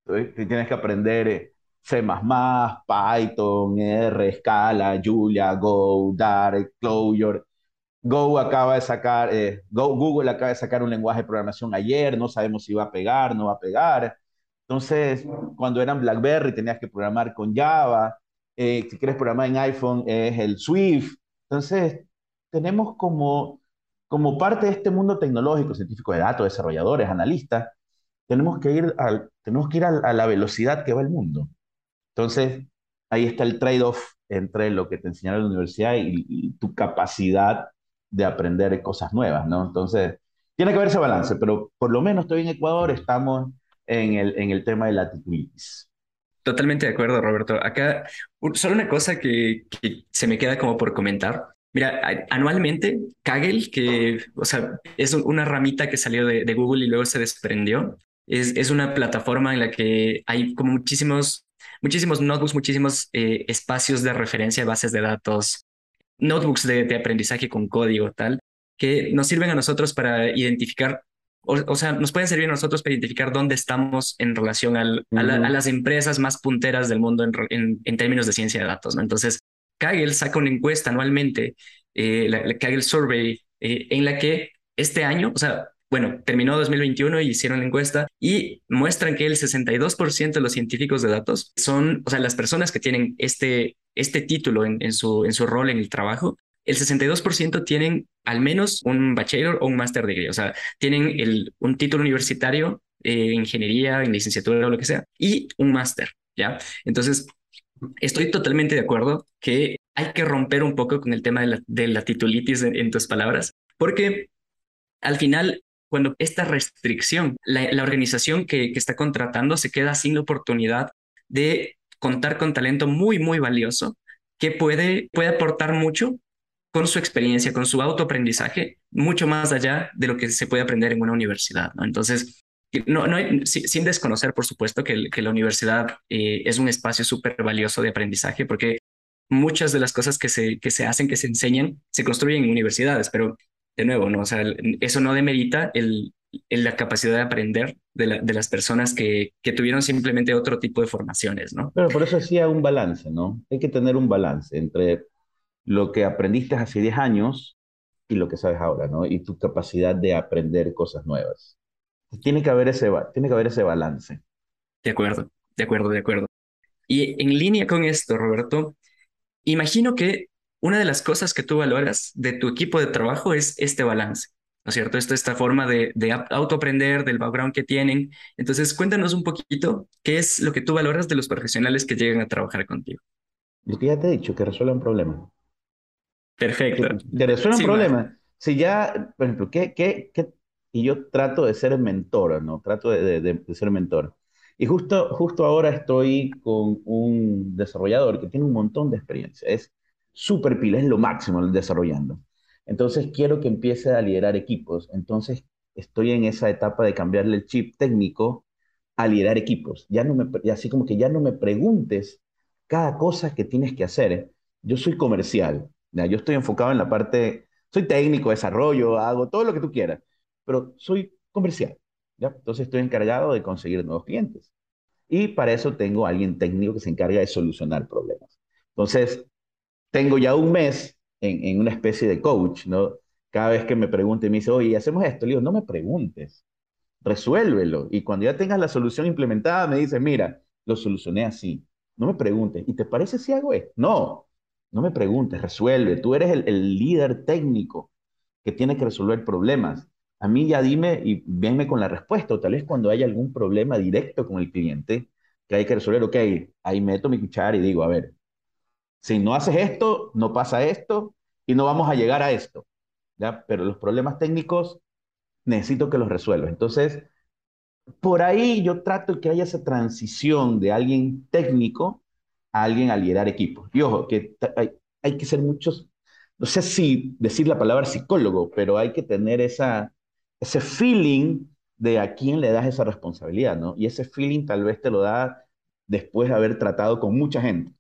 tienes que aprender eh, C++, Python, R, Scala, Julia, Go, Dart, Clojure. Go acaba de sacar, eh, Google acaba de sacar un lenguaje de programación ayer, no sabemos si va a pegar, no va a pegar. Entonces, cuando eran BlackBerry tenías que programar con Java, eh, si quieres programar en iPhone es el Swift. Entonces, tenemos como como parte de este mundo tecnológico, científico de datos, desarrolladores, analistas, tenemos que ir, al, tenemos que ir a, la velocidad que va el mundo. Entonces, ahí está el trade-off entre lo que te enseñaron en la universidad y, tu capacidad de aprender cosas nuevas, ¿no? Entonces, tiene que haber ese balance, pero por lo menos estoy en Ecuador, estamos en el, en el tema de la titulitis. Totalmente de acuerdo, Roberto. Acá, solo una cosa que, se me queda como por comentar. Mira, anualmente Kaggle, que o sea, es una ramita que salió de, Google y luego se desprendió, es, es, una plataforma en la que hay como muchísimos, muchísimos notebooks, muchísimos eh, espacios de referencia, bases de datos, notebooks de, de aprendizaje con código, tal, que nos sirven a nosotros para identificar o, sea, nos pueden servir a nosotros para identificar dónde estamos en relación a, las empresas más punteras del mundo en, en, términos de ciencia de datos. ¿no? Entonces, Kaggle saca una encuesta anualmente, eh, la, Kaggle Survey, eh, en la que este año, o sea, bueno, terminó 2021 y hicieron la encuesta y muestran que el 62% de los científicos de datos son, o sea, las personas que tienen este, este título en, en, su, en su rol en el trabajo, el 62% tienen al menos un bachelor o un master degree, o sea, tienen el, un título universitario en ingeniería, en licenciatura o lo que sea, y un máster, ¿ya? Entonces, estoy totalmente de acuerdo que hay que romper un poco con el tema de la, titulitis en, tus palabras, porque al final, cuando esta restricción, la, organización que, está contratando se queda sin oportunidad de contar con talento muy, muy valioso que puede, puede aportar mucho con su experiencia, con su autoaprendizaje, mucho más allá de lo que se puede aprender en una universidad. Entonces, no, no sin desconocer, por supuesto, que, la universidad eh, es un espacio súper valioso de aprendizaje, porque muchas de las cosas que se, que se hacen, que se enseñan, se construyen en universidades, pero de nuevo, ¿no? O sea, eso no demerita la capacidad de aprender de, las personas que, que, tuvieron simplemente otro tipo de formaciones, ¿no? Pero por eso decía un balance, ¿no? Hay que tener un balance entre lo que aprendiste hace 10 años y lo que sabes ahora, ¿no? Y tu capacidad de aprender cosas nuevas. Tiene que haber ese, tiene que haber ese balance. De acuerdo, de acuerdo, de acuerdo. Y en línea con esto, Roberto, imagino que una de las cosas que tú valoras de tu equipo de trabajo es este balance, ¿no es cierto? Esta, esta forma de, de autoaprender, del background que tienen. Entonces, cuéntanos un poquito qué es lo que tú valoras de los profesionales que llegan a trabajar contigo. Lo que ya te he dicho, que resuelvan problemas. Perfecto. Te resuelve un problema. Si ya, por ejemplo, ¿qué, qué, qué? Y yo trato de ser mentor, ¿no? Trato de, ser mentor. Y justo, justo ahora estoy con un desarrollador que tiene un montón de experiencia. Es súper pila, es lo máximo desarrollando. Entonces quiero que empiece a liderar equipos. Entonces estoy en esa etapa de cambiarle el chip técnico a liderar equipos. Ya no me, así como que ya no me preguntes cada cosa que tienes que hacer. Yo soy comercial yo estoy enfocado en la parte, soy técnico, desarrollo, hago todo lo que tú quieras, pero soy comercial. ¿ya? Entonces estoy encargado de conseguir nuevos clientes. Y para eso tengo a alguien técnico que se encarga de solucionar problemas. Entonces, tengo ya un mes en, una especie de coach, ¿no? Cada vez que me pregunte y me dice, oye, hacemos esto, le digo, no me preguntes, resuélvelo. Y cuando ya tengas la solución implementada, me dice, mira, lo solucioné así. No me preguntes, ¿y te parece si hago esto? No, no me preguntes, resuelve. Tú eres el, líder técnico que tiene que resolver problemas. A mí ya dime y venme con la respuesta, o tal vez cuando hay algún problema directo con el cliente que hay que resolver, ok, ahí meto mi cuchara y digo, a ver, si no haces esto, no pasa esto y no vamos a llegar a esto, ¿ya? Pero los problemas técnicos necesito que los resuelva. Entonces, por ahí yo trato que haya esa transición de alguien técnico a alguien a liderar equipos. Y ojo, que hay, hay que ser muchos, no sé si decir la palabra psicólogo, pero hay que tener esa, ese feeling de a quién le das esa responsabilidad, ¿no? Y ese feeling tal vez te lo da después de haber tratado con mucha gente.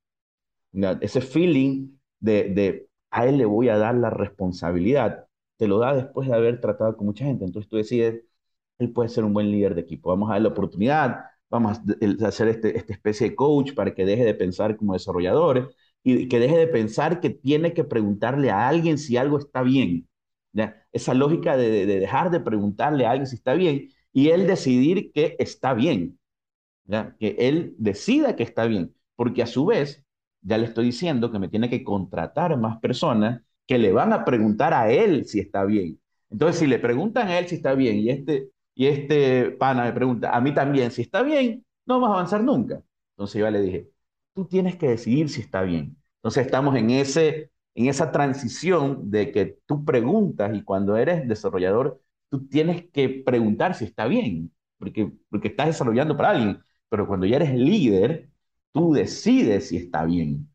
Ese feeling de, a él le voy a dar la responsabilidad, te lo da después de haber tratado con mucha gente. Entonces tú decides, él puede ser un buen líder de equipo. Vamos a darle la oportunidad, vamos a hacer este, especie de coach para que deje de pensar como desarrollador y que deje de pensar que tiene que preguntarle a alguien si algo está bien. Esa lógica de, dejar de preguntarle a alguien si está bien y él decidir que está bien. ¿ya? Que él decida que está bien, porque a su vez ya le estoy diciendo que me tiene que contratar más personas que le van a preguntar a él si está bien. Entonces, si le preguntan a él si está bien y este, y este pana me pregunta a mí también si está bien, no vamos a avanzar nunca. Entonces yo le dije, tú tienes que decidir si está bien. Entonces estamos en, ese, en esa transición de que tú preguntas y cuando eres desarrollador, tú tienes que preguntar si está bien, porque, porque estás desarrollando para alguien. Pero cuando ya eres líder, tú decides si está bien.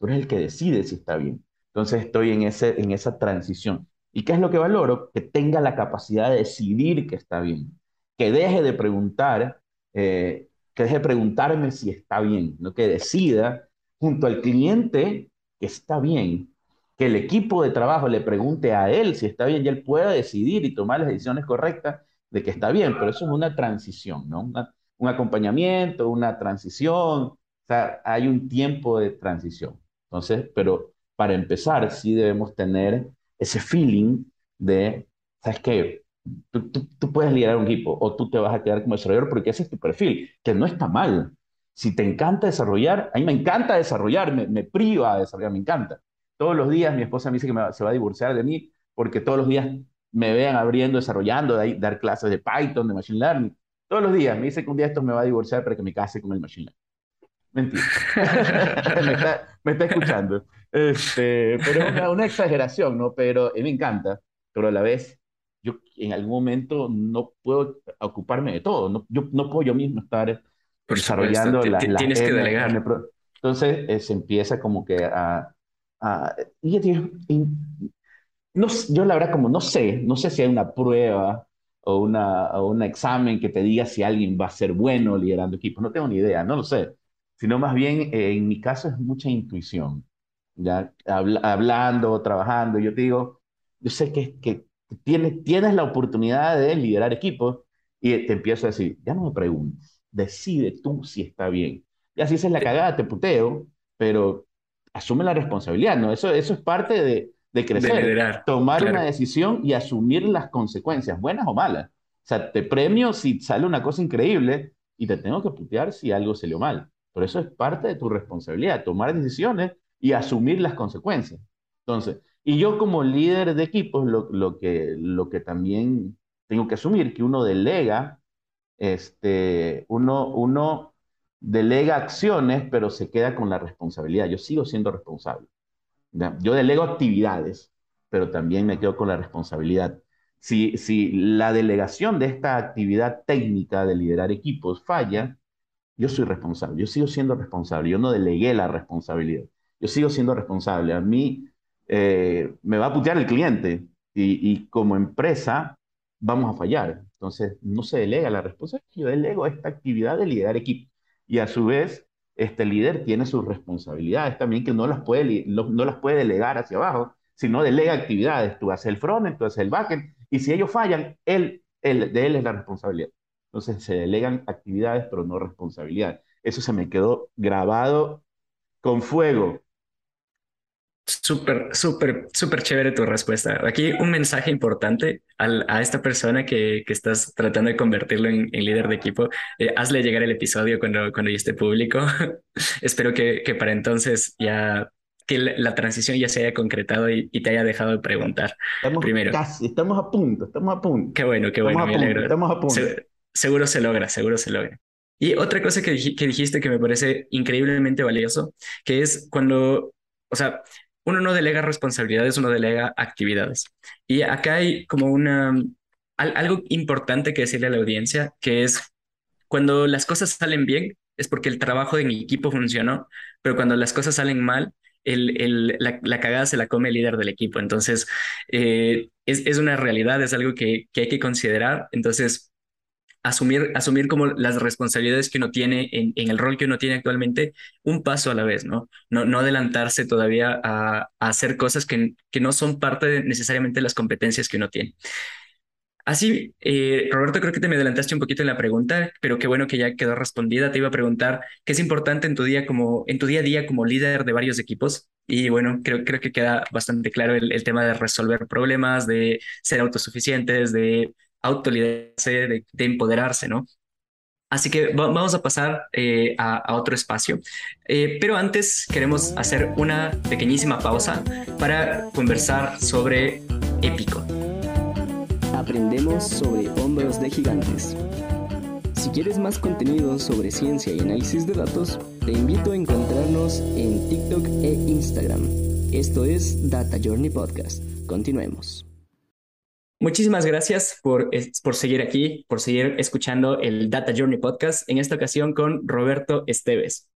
Tú eres el que decide si está bien. Entonces estoy en, ese, en esa transición. ¿Y qué es lo que valoro? Que tenga la capacidad de decidir que está bien. Que deje de preguntar, eh, que deje de preguntarme si está bien, no que decida junto al cliente que está bien. Que el equipo de trabajo le pregunte a él si está bien y él pueda decidir y tomar las decisiones correctas de que está bien. Pero eso es una transición, ¿no? un acompañamiento, una transición. O sea, hay un tiempo de transición. Entonces, pero para empezar, sí debemos tener ese feeling de, ¿sabes qué? Tú, tú, puedes liderar un equipo o tú te vas a quedar como desarrollador porque ese es tu perfil, que no está mal. Si te encanta desarrollar, a mí me encanta desarrollar, me, me priva de desarrollar, me encanta. Todos los días mi esposa me dice que se va a divorciar de mí porque todos los días me vean abriendo, desarrollando, de dar clases de Python, de Machine Learning. Todos los días me dice que un día esto me va a divorciar para que me case con el Machine Learning. Mentira. me, está, me, está, escuchando. Este, pero es una, exageración, ¿no? Pero mí me encanta, pero a la vez yo en algún momento no puedo ocuparme de todo. No, yo no puedo yo mismo estar desarrollando la, Tienes que delegar. Entonces eh, se empieza como que a... a y, y, no, yo la verdad como no sé, no sé si hay una prueba o, una, o un examen que te diga si alguien va a ser bueno liderando equipos. No tengo ni idea, no lo sé sino más bien eh, en mi caso es mucha intuición, ya hablando, trabajando, yo te digo, yo sé que, que tienes, tienes la oportunidad de liderar equipos y te empiezo a decir, ya no me preguntes, decide tú si está bien. Y así es la cagada, te puteo, pero asume la responsabilidad, ¿no? Eso, eso es parte de, de crecer, tomar una decisión y asumir las consecuencias, buenas o malas. O sea, te premio si sale una cosa increíble y te tengo que putear si algo salió mal. Pero eso es parte de tu responsabilidad, tomar decisiones y asumir las consecuencias. Entonces, y yo como líder de equipos, lo, lo, que, lo que también tengo que asumir, que uno delega, este, uno, uno delega acciones, pero se queda con la responsabilidad. Yo sigo siendo responsable. Yo delego actividades, pero también me quedo con la responsabilidad. Si, si la delegación de esta actividad técnica de liderar equipos falla, yo soy responsable, yo sigo siendo responsable, yo no delegué la responsabilidad, yo sigo siendo responsable. A mí eh, me va a putear el cliente y, como empresa vamos a fallar. Entonces, no se delega la responsabilidad, yo delego esta actividad de liderar equipo. Y a su vez, este líder tiene sus responsabilidades también que no las puede, no, las puede delegar hacia abajo, sino delega actividades. Tú haces el frontend, tú haces el backend, y si ellos fallan, él, él, de él es la responsabilidad. Entonces se delegan actividades, pero no responsabilidad. Eso se me quedó grabado con fuego. Súper, súper, súper chévere tu respuesta. Aquí un mensaje importante a esta persona que, que, estás tratando de convertirlo en, líder de equipo. Eh, hazle llegar el episodio cuando, cuando ya esté público. Espero que, que, para entonces ya que la, transición ya se haya concretado y, te haya dejado de preguntar. Estamos primero. Casi, estamos a punto, estamos a punto. Qué bueno, qué bueno, me alegro. Estamos a punto seguro se logra, seguro se logra. Y otra cosa que, que dijiste que me parece increíblemente valioso, que es cuando, o sea, uno no delega responsabilidades, uno delega actividades. Y acá hay como una, algo importante que decirle a la audiencia, que es cuando las cosas salen bien, es porque el trabajo mi equipo funcionó, pero cuando las cosas salen mal, el, el, la, la, cagada se la come el líder del equipo. Entonces, eh, es, es, una realidad, es algo que, que hay que considerar. Entonces, asumir, asumir como las responsabilidades que uno tiene en, en, el rol que uno tiene actualmente, un paso a la vez, ¿no? No, no adelantarse todavía a, hacer cosas que, que, no son parte de necesariamente de las competencias que uno tiene. Así, eh, Roberto, creo que te me adelantaste un poquito en la pregunta, pero qué bueno que ya quedó respondida. Te iba a preguntar qué es importante en tu día como en tu día a día como líder de varios equipos. Y bueno, creo, creo que queda bastante claro el tema de resolver problemas, de ser autosuficientes, de autoliderarse, de, de empoderarse, ¿no? Así que vamos a pasar eh, a, otro espacio. Eh, pero antes queremos hacer una pequeñísima pausa para conversar sobre Épico. aprendemos sobre hombros de gigantes. Si quieres más contenido sobre ciencia y análisis de datos, te invito a encontrarnos en TikTok e Instagram. Esto es Data Journey Podcast. Continuemos. Muchísimas gracias por, por seguir aquí, por seguir escuchando el Data Journey Podcast, en esta ocasión con Roberto Esteves.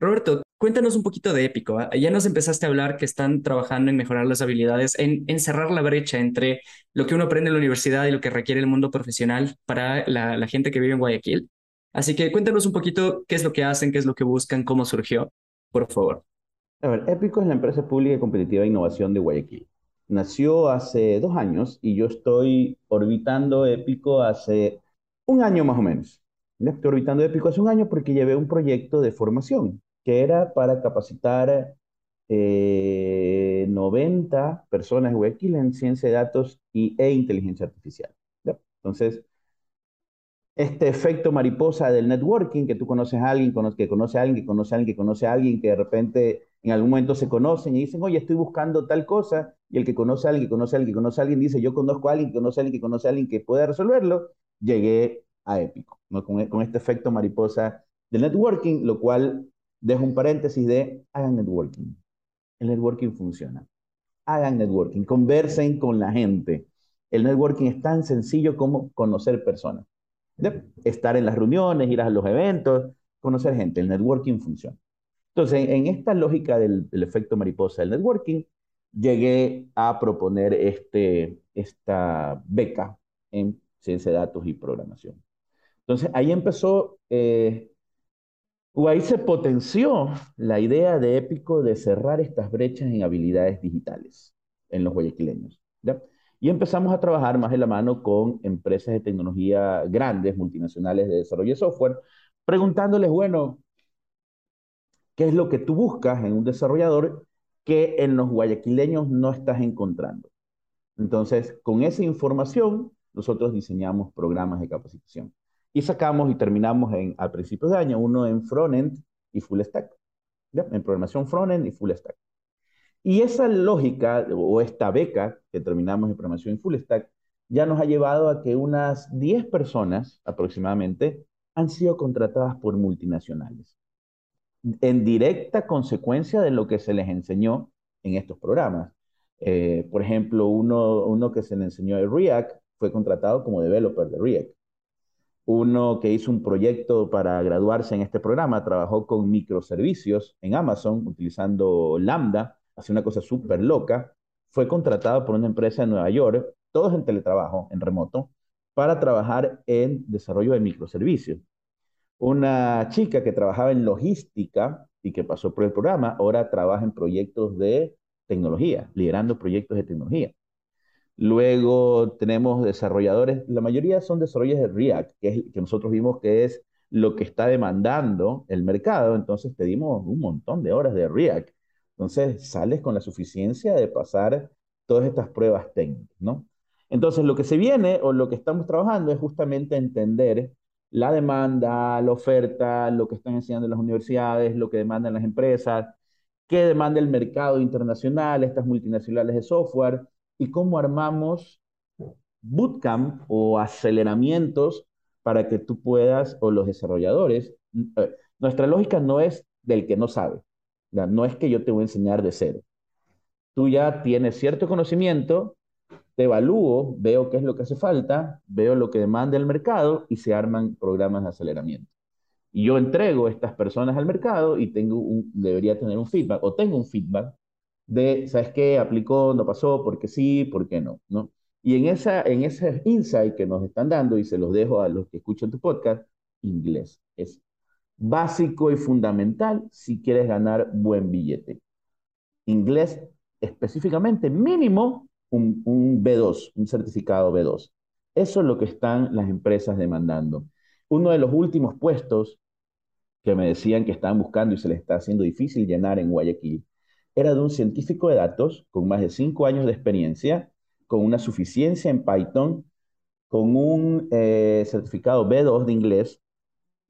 Roberto, cuéntanos un poquito de Épico. ¿ah? Ya nos empezaste a hablar que están trabajando en mejorar las habilidades, en, cerrar la brecha entre lo que uno aprende en la universidad y lo que requiere el mundo profesional para la, la gente que vive en Guayaquil. Así que cuéntanos un poquito qué es lo que hacen, qué es lo que buscan, cómo surgió, por favor. A ver, Épico es la empresa pública y competitiva de innovación de Guayaquil nació hace dos años y yo estoy orbitando Épico hace un año más o menos. Estoy orbitando Épico hace un año porque llevé un proyecto de formación que era para capacitar 90 eh, personas en en ciencia de datos y, e inteligencia artificial. Entonces, este efecto mariposa del networking, que tú conoces a alguien, que conoce a alguien, que conoce a alguien, que conoce a alguien, que de repente en algún momento se conocen y dicen, oye, estoy buscando tal cosa, y el que conoce a alguien, que conoce a alguien, conoce a alguien, dice, yo conozco a alguien, que conoce a alguien, que conoce a alguien que puede resolverlo, llegué a Épico, ¿no? con, con este efecto mariposa del networking, lo cual dejo un paréntesis de, hagan networking. El networking funciona. Hagan networking, conversen con la gente. El networking es tan sencillo como conocer personas. Estar en las reuniones, ir a los eventos, conocer gente. El networking funciona. Entonces, en, esta lógica del, efecto mariposa del networking, llegué a proponer este, esta beca en ciencia de datos y programación. Entonces, ahí empezó, eh, o ahí se potenció la idea de Épico de cerrar estas brechas en habilidades digitales en los guayaquileños. Y empezamos a trabajar más de la mano con empresas de tecnología grandes, multinacionales de desarrollo de software, preguntándoles, bueno, ¿qué es lo que tú buscas en un desarrollador que en los guayaquileños no estás encontrando? Entonces, con esa información, nosotros diseñamos programas de capacitación. Y sacamos y terminamos en, a principios de año uno en frontend y full stack. En programación frontend y full stack. Y esa lógica o esta beca que terminamos en programación full stack ya nos ha llevado a que unas 10 personas aproximadamente han sido contratadas por multinacionales en directa consecuencia de lo que se les enseñó en estos programas. Eh, por ejemplo, uno, que se le enseñó de React fue contratado como developer de React. Uno que hizo un proyecto para graduarse en este programa trabajó con microservicios en Amazon utilizando Lambda hace una cosa súper loca, fue contratado por una empresa en Nueva York, todos en teletrabajo, en remoto, para trabajar en desarrollo de microservicios. Una chica que trabajaba en logística y que pasó por el programa, ahora trabaja en proyectos de tecnología, liderando proyectos de tecnología. Luego tenemos desarrolladores, la mayoría son desarrolladores de React, que, que nosotros vimos que es lo que está demandando el mercado, entonces pedimos un montón de horas de React. Entonces sales con la suficiencia de pasar todas estas pruebas técnicas, ¿no? Entonces lo que se viene o lo que estamos trabajando es justamente entender la demanda, la oferta, lo que están enseñando las universidades, lo que demandan las empresas, qué demanda el mercado internacional, estas multinacionales de software y cómo armamos bootcamp o aceleramientos para que tú puedas o los desarrolladores. Eh, nuestra lógica no es del que no sabe. No es que yo te voy a enseñar de cero. Tú ya tienes cierto conocimiento, te evalúo, veo qué es lo que hace falta, veo lo que demanda el mercado y se arman programas de aceleramiento. Y yo entrego estas personas al mercado y tengo un, debería tener un feedback o tengo un feedback de, ¿sabes qué? Aplicó, no pasó, porque sí, por qué no, ¿no? Y en, esa, en ese insight que nos están dando, y se los dejo a los que escuchan tu podcast, inglés. Es básico y fundamental si quieres ganar buen billete. Inglés específicamente, mínimo un, B2, un certificado B2. Eso es lo que están las empresas demandando. Uno de los últimos puestos que me decían que estaban buscando y se les está haciendo difícil llenar en Guayaquil, era de un científico de datos con más de cinco años de experiencia, con una suficiencia en Python, con un eh, certificado B2 de inglés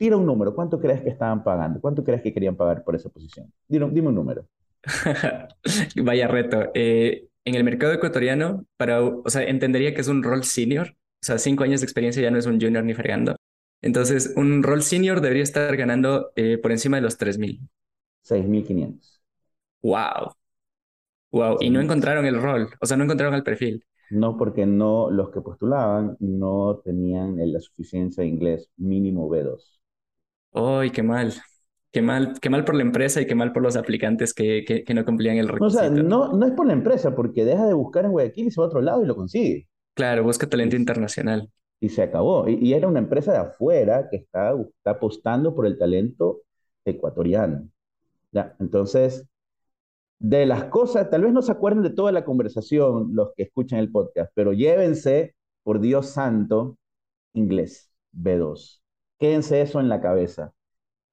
Tira un número. ¿Cuánto crees que estaban pagando? ¿Cuánto crees que querían pagar por esa posición? Dime, dime un número. Vaya reto. Eh, en el mercado ecuatoriano, para, o sea, entendería que es un rol senior, O sea, cinco años de experiencia ya no es un junior ni fregando. Entonces, un rol senior debería estar ganando eh, por encima de los 3.000. 6.500. Wow. Wow. Y no encontraron el rol, o sea, no encontraron el perfil. No, porque no, los que postulaban no tenían la suficiencia de inglés mínimo B2. ¡Ay, qué mal! Qué mal, qué mal por la empresa y qué mal por los aplicantes que, que, no cumplían el requisito. o sea, no, no es por la empresa, porque deja de buscar en Guayaquil y se va a otro lado y lo consigue. Claro, busca talento internacional. Y se acabó. Y, era una empresa de afuera que está, está apostando por el talento ecuatoriano. ¿ya? Entonces, de las cosas, tal vez no se acuerden de toda la conversación los que escuchan el podcast, pero llévense, por Dios santo, inglés B2. Quédense eso en la cabeza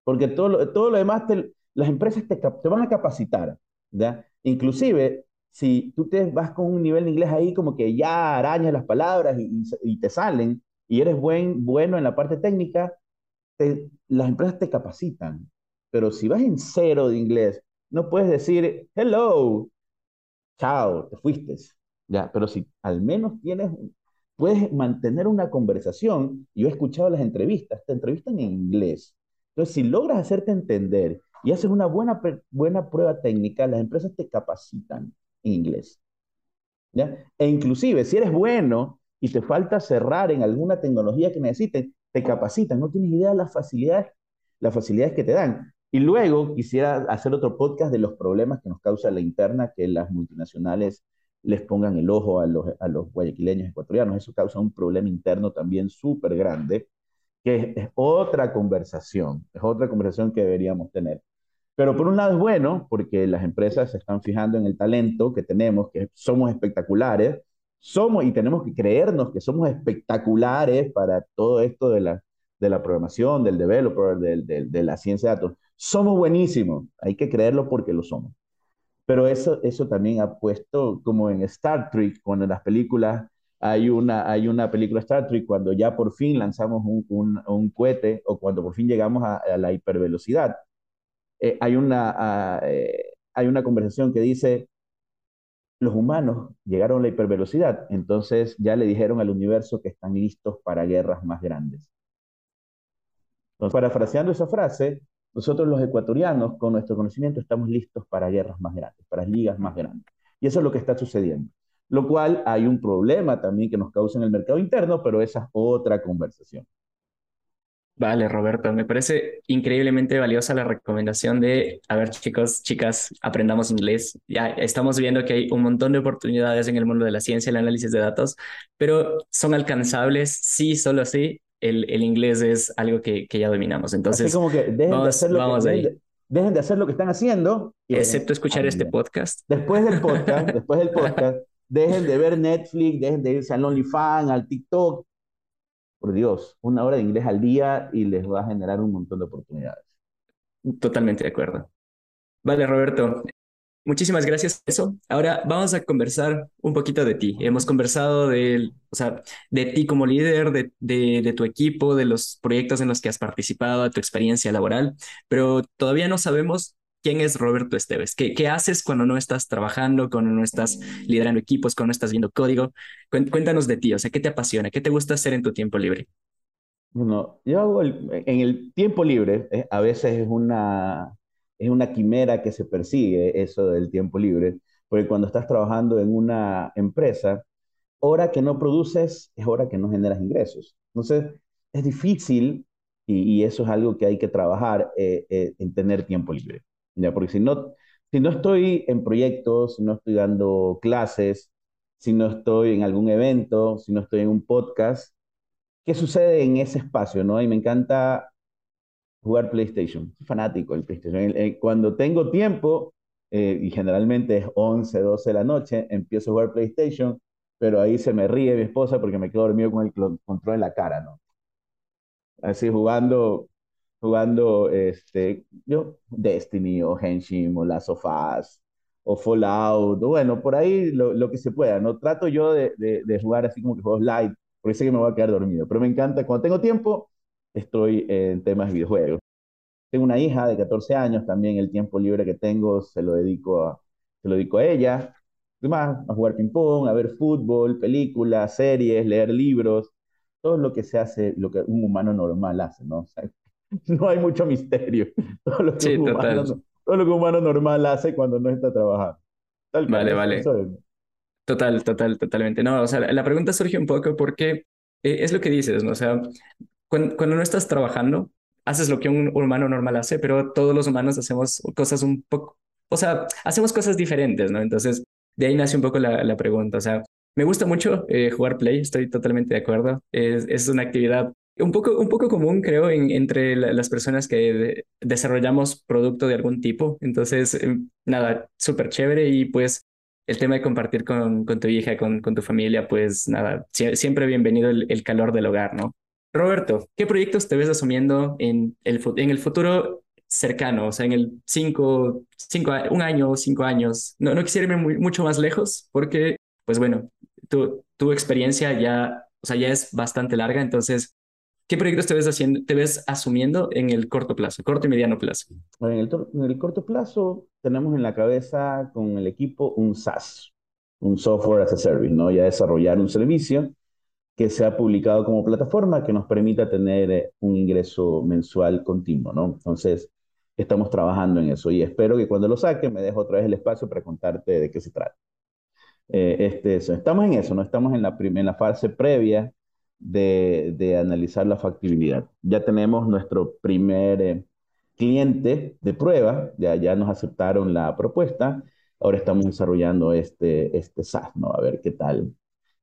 porque todo lo, todo lo demás, las empresas te, te, van a capacitar, ¿ya? Inclusive, si tú te vas con un nivel de inglés ahí como que ya arañas las palabras y, y, te salen, y eres buen, bueno en la parte técnica, las empresas te capacitan. Pero si vas en cero de inglés, no puedes decir, hello, chao, te fuiste. Ya, pero si al menos tienes, puedes mantener una conversación, yo he escuchado las entrevistas, te entrevistan en inglés, entonces, si logras hacerte entender y haces una buena, buena prueba técnica, las empresas te capacitan en inglés. E inclusive, si eres bueno y te falta cerrar en alguna tecnología que necesiten, te capacitan. No tienes idea de las facilidades, las facilidades que te dan. Y luego quisiera hacer otro podcast de los problemas que nos causa la interna, que las multinacionales les pongan el ojo a los, a los guayaquileños ecuatorianos. Eso causa un problema interno también súper grande que es, otra conversación, es otra conversación que deberíamos tener. Pero por un lado es bueno, porque las empresas se están fijando en el talento que tenemos, que somos espectaculares, somos y tenemos que creernos que somos espectaculares para todo esto de la, de la programación, del developer, de, de la ciencia de datos. Somos buenísimos, hay que creerlo porque lo somos. Pero eso, eso también ha puesto, como en Star Trek, cuando las películas hay una, hay una película Star Trek cuando ya por fin lanzamos un, un, un cohete o cuando por fin llegamos a, la hipervelocidad. Eh, hay, una, ah, eh, hay una conversación que dice, los humanos llegaron a la hipervelocidad, entonces ya le dijeron al universo que están listos para guerras más grandes. Entonces, parafraseando esa frase, nosotros los ecuatorianos, con nuestro conocimiento, estamos listos para guerras más grandes, para ligas más grandes. Y eso es lo que está sucediendo lo cual hay un problema también que nos causa en el mercado interno, pero esa es otra conversación. Vale, Roberto, me parece increíblemente valiosa la recomendación de, a ver chicos, chicas, aprendamos inglés. Ya estamos viendo que hay un montón de oportunidades en el mundo de la ciencia, el análisis de datos, pero son alcanzables, sí, solo sí, el, el inglés es algo que, que, ya dominamos. Entonces, Así como que dejen, de hacer lo que, dejen, de hacer lo que están haciendo. Excepto escuchar este podcast. Después del podcast, después del podcast, Dejen de ver Netflix, dejen de irse al OnlyFans, al TikTok. Por Dios, una hora de inglés al día y les va a generar un montón de oportunidades. Totalmente de acuerdo. Vale, Roberto. Muchísimas gracias eso. Ahora vamos a conversar un poquito de ti. Hemos conversado de, o sea, de ti como líder, de, de, de, tu equipo, de los proyectos en los que has participado, de tu experiencia laboral, pero todavía no sabemos ¿Quién es Roberto Esteves? ¿Qué, ¿Qué, haces cuando no estás trabajando, cuando no estás liderando equipos, cuando no estás viendo código? Cuéntanos de ti, o sea, ¿qué te apasiona? ¿Qué te gusta hacer en tu tiempo libre? Bueno, yo hago en el tiempo libre, eh, a veces es una, es una quimera que se persigue eso del tiempo libre, porque cuando estás trabajando en una empresa, hora que no produces es hora que no generas ingresos. Entonces, es difícil y, eso es algo que hay que trabajar eh, eh, en tener tiempo libre. Porque si no, si no estoy en proyectos, si no estoy dando clases, si no estoy en algún evento, si no estoy en un podcast, ¿qué sucede en ese espacio? ¿no? Y me encanta jugar PlayStation, soy fanático del PlayStation. Cuando tengo tiempo, eh, y generalmente es 11, 12 de la noche, empiezo a jugar PlayStation, pero ahí se me ríe mi esposa porque me quedo dormido con el control en la cara, ¿no? Así jugando jugando este, yo, Destiny o Henshin o Last of Us o Fallout, o bueno, por ahí lo, lo, que se pueda, ¿no? Trato yo de, de, jugar así como que juegos light, porque sé que me voy a quedar dormido, pero me encanta, cuando tengo tiempo, estoy en temas de videojuegos. Tengo una hija de 14 años, también el tiempo libre que tengo se lo dedico a, se lo dedico a ella, además a jugar ping pong, a ver fútbol, películas, series, leer libros, todo lo que se hace, lo que un humano normal hace, ¿no? no hay mucho misterio. Todo lo, que un humano, todo lo que un humano normal hace cuando no está trabajando. vale, vale. Total, total, totalmente. No, o sea, la, pregunta surge un poco porque eh, es lo que dices, ¿no? O sea, cuando, cuando, no estás trabajando, haces lo que un humano normal hace, pero todos los humanos hacemos cosas un poco, o sea, hacemos cosas diferentes, ¿no? Entonces, de ahí nace un poco la, la pregunta. O sea, me gusta mucho eh, jugar Play, estoy totalmente de acuerdo. Es, es una actividad un poco, un poco común, creo, en, entre las personas que desarrollamos producto de algún tipo. Entonces, em, nada, súper chévere y pues el tema de compartir con, con tu hija, con, con tu familia, pues nada, siempre bienvenido el, el, calor del hogar, ¿no? Roberto, ¿qué proyectos te ves asumiendo en el, en el futuro cercano, o sea, en el cinco, cinco, un año, cinco años? No, no quisiera irme mucho más lejos porque, pues bueno, tu, tu experiencia ya, o sea, ya es bastante larga, entonces, ¿qué proyectos te ves, haciendo, te ves asumiendo en el corto plazo, corto y mediano plazo? en, el, en el corto plazo tenemos en la cabeza con el equipo un SaaS, un Software as a Service, ¿no? Ya desarrollar un servicio que sea publicado como plataforma que nos permita tener eh, un ingreso mensual continuo, ¿no? Entonces, estamos trabajando en eso y espero que cuando lo saque me deje otra vez el espacio para contarte de qué se trata. Eh, este, Estamos en eso, no estamos en la, en la fase previa de, de, analizar la factibilidad. Ya tenemos nuestro primer eh, cliente de prueba, ya, ya nos aceptaron la propuesta, ahora estamos desarrollando este, este SaaS, ¿no? A ver qué tal,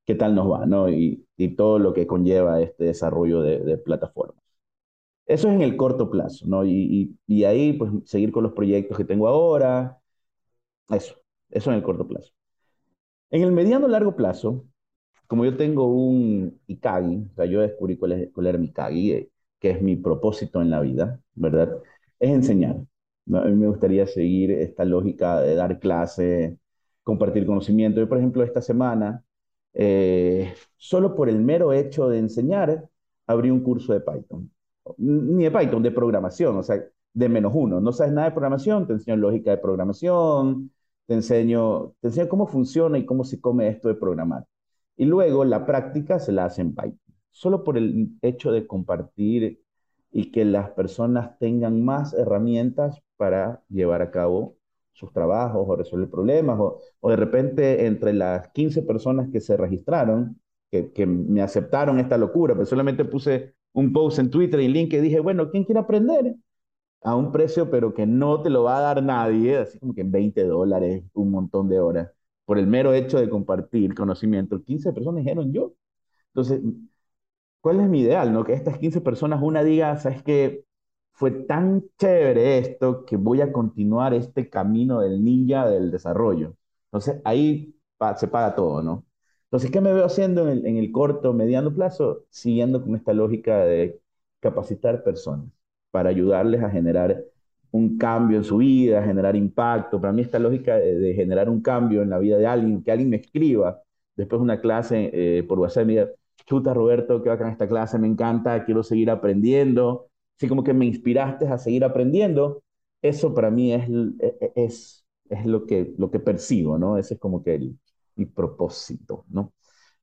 qué tal nos va, ¿no? Y, y todo lo que conlleva este desarrollo de, plataformas. Eso es en el corto plazo, ¿no? Y, y, y ahí, pues, seguir con los proyectos que tengo ahora, eso, eso en el corto plazo. En el mediano largo plazo, como yo tengo un Ikagi, o sea, yo descubrí cuál, es, era mi Ikagi, eh, que es mi propósito en la vida, ¿verdad? Es enseñar. A mí me gustaría seguir esta lógica de dar clase, compartir conocimiento. Yo, por ejemplo, esta semana, eh, solo por el mero hecho de enseñar, abrí un curso de Python. Ni de Python, de programación, o sea, de menos uno. No sabes nada de programación, te enseño lógica de programación, te enseño, te enseño cómo funciona y cómo se come esto de programar. Y luego la práctica se la hace en Python. Solo por el hecho de compartir y que las personas tengan más herramientas para llevar a cabo sus trabajos o resolver problemas, o, de repente entre las 15 personas que se registraron, que, que, me aceptaron esta locura, pero solamente puse un post en Twitter y en LinkedIn dije, bueno, ¿quién quiere aprender? a un precio, pero que no te lo va a dar nadie, así como que en 20 dólares, un montón de horas, por el mero hecho de compartir conocimiento. 15 personas dijeron yo. Entonces, ¿cuál es mi ideal? No? Que estas 15 personas, una diga, sabes que fue tan chévere esto que voy a continuar este camino del ninja del desarrollo. Entonces, ahí se paga todo, ¿no? Entonces, ¿qué me veo haciendo en el corto, mediano plazo? Siguiendo con esta lógica de capacitar personas para ayudarles a generar un cambio en su vida, generar impacto. Para mí esta lógica de, generar un cambio en la vida de alguien, que alguien me escriba después de una clase eh, por WhatsApp me diga, chuta Roberto, qué bacán esta clase, me encanta, quiero seguir aprendiendo. Así como que me inspiraste a seguir aprendiendo. Eso para mí es, e, e, es, es lo, que, lo que percibo, ¿no? Ese es como que el, mi propósito, ¿no?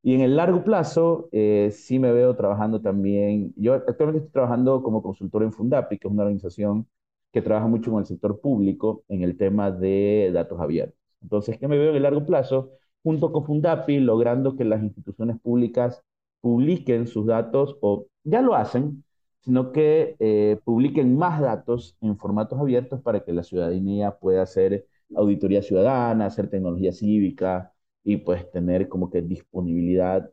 Y en el largo plazo, eh, sí me veo trabajando también. Yo actualmente estoy trabajando como consultor en Fundapi, que es una organización que trabaja mucho con el sector público en el tema de datos abiertos. Entonces, ¿qué me veo en el largo plazo? Junto con Fundapi, logrando que las instituciones públicas publiquen sus datos, o ya lo hacen, sino que eh, publiquen más datos en formatos abiertos para que la ciudadanía pueda hacer auditoría ciudadana, hacer tecnología cívica, y pues tener como que disponibilidad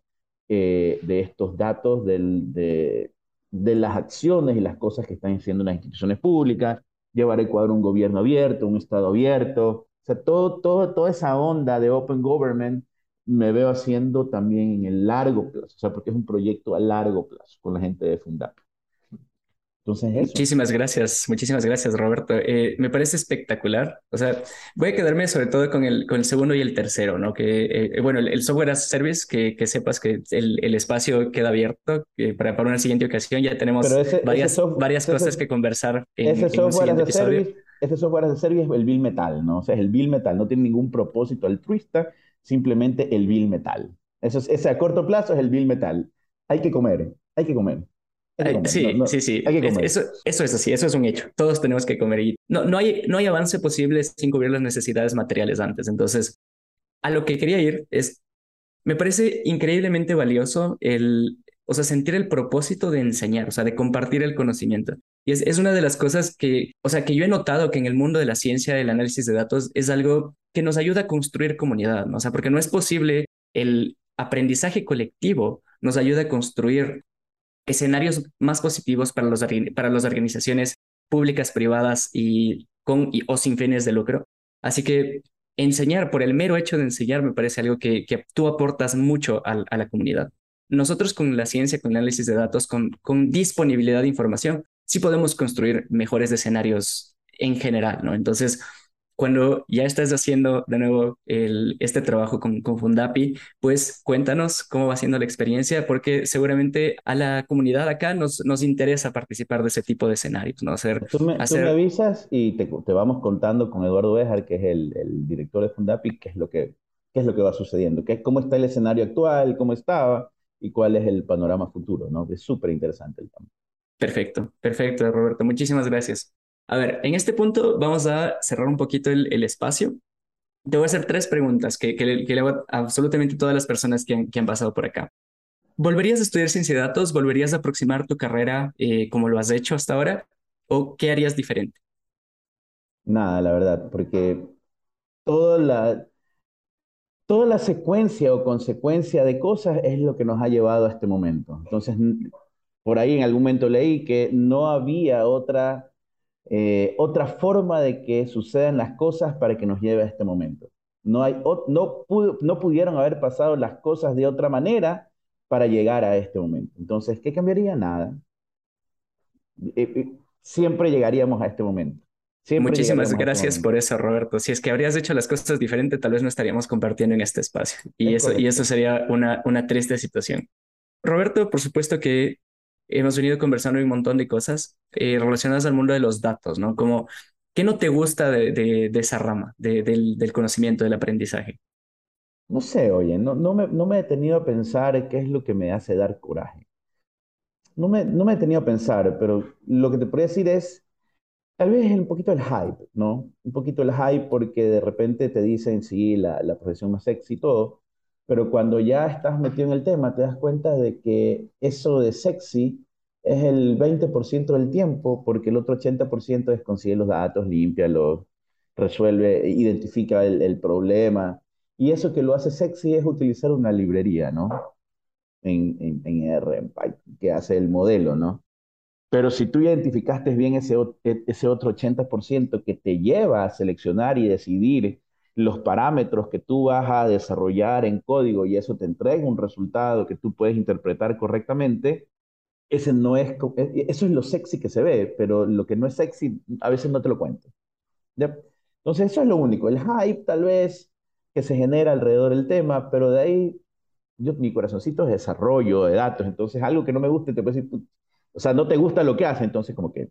eh, de estos datos del, de, de, las acciones y las cosas que están haciendo las instituciones públicas, llevar a Ecuador un gobierno abierto, un Estado abierto, o sea, todo, todo, toda esa onda de Open Government me veo haciendo también en el largo plazo, o sea, porque es un proyecto a largo plazo con la gente de Fundap. Muchísimas gracias, muchísimas gracias, Roberto. Eh, me parece espectacular. O sea, voy a quedarme sobre todo con el, con el segundo y el tercero, ¿no? Que, eh, bueno, el, el, software as a service, que, que sepas que el, el, espacio queda abierto que para, para una siguiente ocasión. Ya tenemos ese, varias, ese varias ese, cosas que conversar en, ese en un siguiente episodio. Service, ese software as a service es el bill metal, ¿no? O sea, es el bill metal, no tiene ningún propósito altruista, simplemente el bill metal. Eso es, ese a corto plazo es el bill metal hay que comer, hay que comer. Sí, sí, sí, Eso, eso es así, eso es un hecho. Todos tenemos que comer y no, no, hay, no hay avance posible sin cubrir las necesidades materiales antes. Entonces, a lo que quería ir es, me parece increíblemente valioso el, o sea, sentir el propósito de enseñar, o sea, de compartir el conocimiento. Y es, es una de las cosas que, o sea, que yo he notado que en el mundo de la ciencia, del análisis de datos, es algo que nos ayuda a construir comunidad, ¿no? O sea, porque no es posible el aprendizaje colectivo nos ayuda a construir escenarios más positivos para, los, para las organizaciones públicas, privadas y con o sin fines de lucro. Así que enseñar, por el mero hecho de enseñar, me parece algo que, que tú aportas mucho a, a, la comunidad. Nosotros con la ciencia, con el análisis de datos, con, con disponibilidad de información, sí podemos construir mejores escenarios en general, ¿no? Entonces, cuando ya estás haciendo de nuevo el, este trabajo con, con, Fundapi, pues cuéntanos cómo va siendo la experiencia, porque seguramente a la comunidad acá nos, nos interesa participar de ese tipo de escenarios, ¿no? Hacer, tú, me, hacer... tú me avisas y te, te, vamos contando con Eduardo Bejar, que es el, el, director de Fundapi, qué es lo que, qué es lo que va sucediendo, qué, cómo está el escenario actual, cómo estaba y cuál es el panorama futuro, ¿no? Es súper interesante el tema. Perfecto, perfecto, Roberto. Muchísimas gracias. A ver, en este punto vamos a cerrar un poquito el, espacio. Te voy a hacer tres preguntas que, que, le, hago a absolutamente todas las personas que han, que han, pasado por acá. ¿Volverías a estudiar ciencia de datos? ¿Volverías a aproximar tu carrera eh, como lo has hecho hasta ahora? ¿O qué harías diferente? Nada, la verdad, porque toda la, toda la secuencia o consecuencia de cosas es lo que nos ha llevado a este momento. Entonces, por ahí en algún momento leí que no había otra eh, otra forma de que sucedan las cosas para que nos lleve a este momento. No, hay, no, no pudieron haber pasado las cosas de otra manera para llegar a este momento. Entonces, ¿qué cambiaría? Nada. Eh, eh, siempre llegaríamos a este momento. Muchísimas este gracias por eso, Roberto. Si es que habrías hecho las cosas diferente, tal vez no estaríamos compartiendo en este espacio. Y, eso, y eso sería una, una triste situación. Roberto, por supuesto que hemos venido conversando un montón de cosas eh, relacionadas al mundo de los datos, ¿no? Como, ¿qué no te gusta de, de, esa rama, de, del, del, conocimiento, del aprendizaje? No sé, oye, no, no, me, no me he detenido a pensar qué es lo que me hace dar coraje. No me, no me he detenido a pensar, pero lo que te podría decir es, tal vez un poquito el hype, ¿no? Un poquito el hype porque de repente te dicen, sí, la, la profesión más sexy y todo, pero cuando ya estás metido en el tema, te das cuenta de que eso de sexy es el 20% del tiempo, porque el otro 80% es conseguir los datos, los resuelve, identifica el, el, problema. Y eso que lo hace sexy es utilizar una librería, ¿no? En, en, en R, en Python, que hace el modelo, ¿no? Pero si tú identificaste bien ese, ese otro 80% que te lleva a seleccionar y decidir los parámetros que tú vas a desarrollar en código y eso te entrega un resultado que tú puedes interpretar correctamente, ese no es, e, e, eso es lo sexy que se ve, pero lo que no es sexy a veces no te lo cuento. Entonces eso es lo único, el hype tal vez que se genera alrededor del tema, pero de ahí yo, mi corazoncito es desarrollo de datos, entonces algo que no me guste te puedo decir, o sea, no te gusta lo que hace, entonces como que,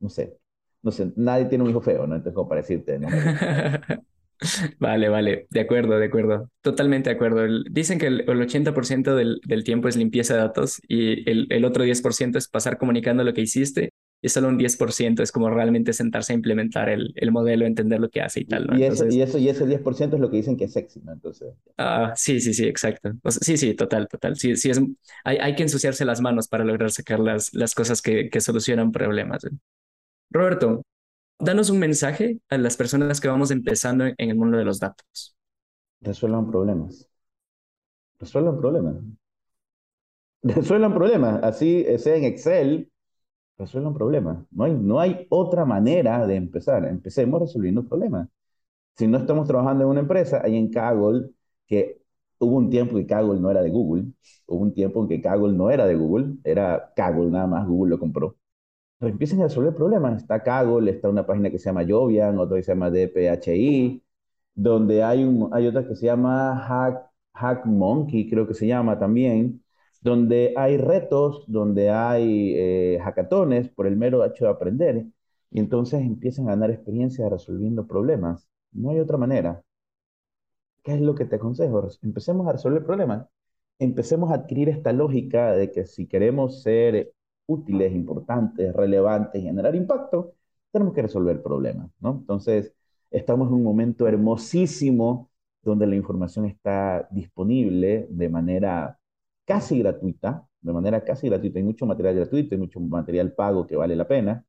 no sé, no sé, nadie tiene un hijo feo, ¿no? Entonces como para decirte, ¿no? Vale, vale, de acuerdo, de acuerdo, totalmente de acuerdo. dicen que el, 80% del, del, tiempo es limpieza de datos y el, el, otro 10% es pasar comunicando lo que hiciste y solo un 10% es como realmente sentarse a implementar el, el modelo, entender lo que hace y tal. ¿no? Y, eso, y, eso, y ese 10% es lo que dicen que es sexy, ¿no? Entonces... Ah, sí, sí, sí, exacto. sí, sí, total, total. Sí, sí es, hay, hay que ensuciarse las manos para lograr sacar las, las cosas que, que solucionan problemas. Roberto, danos un mensaje a las personas que vamos empezando en el mundo de los datos. Resuelvan problemas. Resuelvan problemas. Resuelvan problemas. Así sea en Excel, resuelvan problemas. No hay, no hay otra manera de empezar. Empecemos resolviendo problemas. Si no estamos trabajando en una empresa, hay en Kaggle, que hubo un tiempo que Kaggle no era de Google, hubo un tiempo en que Kaggle no era de Google, era Kaggle nada más, Google lo compró empiecen a resolver problemas. Está Kaggle, está una página que se llama Jovian, otra que se llama DPHI, donde hay, un, hay otra que se llama Hack, Hack Monkey, creo que se llama también, donde hay retos, donde hay eh, hackatones por el mero hecho de aprender, y entonces empiezan a ganar experiencia resolviendo problemas. No hay otra manera. ¿Qué es lo que te aconsejo? Empecemos a resolver problemas. empecemos a adquirir esta lógica de que si queremos ser útiles, importantes, relevantes, generar impacto, tenemos que resolver problemas, ¿no? Entonces, estamos en un momento hermosísimo donde la información está disponible de manera casi gratuita, de manera casi gratuita. Hay mucho material gratuito, hay mucho material pago que vale la pena,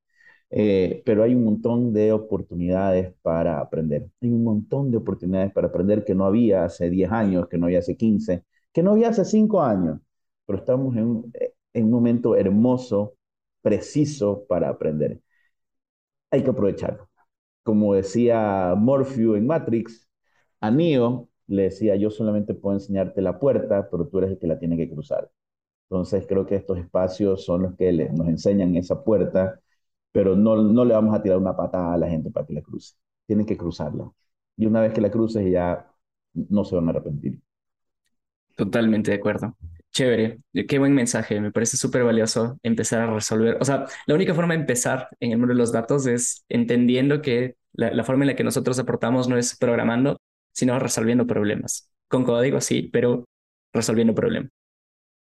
eh, pero hay un montón de oportunidades para aprender. Hay un montón de oportunidades para aprender que no había hace 10 años, que no había hace 15, que no había hace 5 años, pero estamos en un, en un momento hermoso, preciso para aprender. Hay que aprovecharlo. Como decía Morpheus en Matrix, a Neo le decía, yo solamente puedo enseñarte la puerta, pero tú eres el que la tiene que cruzar. Entonces creo que estos espacios son los que nos enseñan esa puerta, pero no, no le vamos a tirar una patada a la gente para que la cruce. Tienen que cruzarla. Y una vez que la cruces ya no se van a arrepentir. Totalmente de acuerdo. Chévere, qué buen mensaje, me parece súper valioso empezar a resolver. O sea, la única forma de empezar en el mundo de los datos es entendiendo que la, forma en la que nosotros aportamos no es programando, sino resolviendo problemas. Con código, sí, pero resolviendo problemas.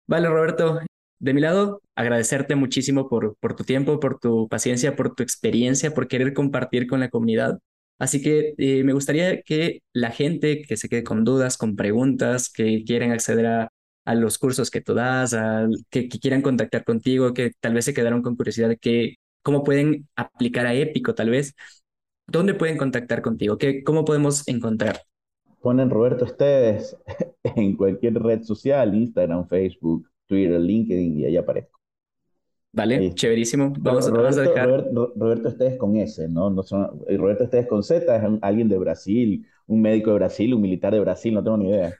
Vale, Roberto, de mi lado, agradecerte muchísimo por, por tu tiempo, por tu paciencia, por tu experiencia, por querer compartir con la comunidad. Así que eh, me gustaría que la gente que se quede con dudas, con preguntas, que quieren acceder a, a los cursos que tú das, a, que, quieran contactar contigo, que tal vez se quedaron con curiosidad de que, cómo pueden aplicar a Épico, tal vez, ¿dónde pueden contactar contigo? ¿Qué, ¿Cómo podemos encontrar? Ponen Roberto Esteves en cualquier red social, Instagram, Facebook, Twitter, LinkedIn, y ahí aparezco. Vale, chéverísimo. Vamos, Roberto, a dejar. Roberto, Roberto Esteves con S, ¿no? no son, Roberto Esteves con Z es alguien de Brasil, un médico de Brasil, un militar de Brasil, no tengo ni idea.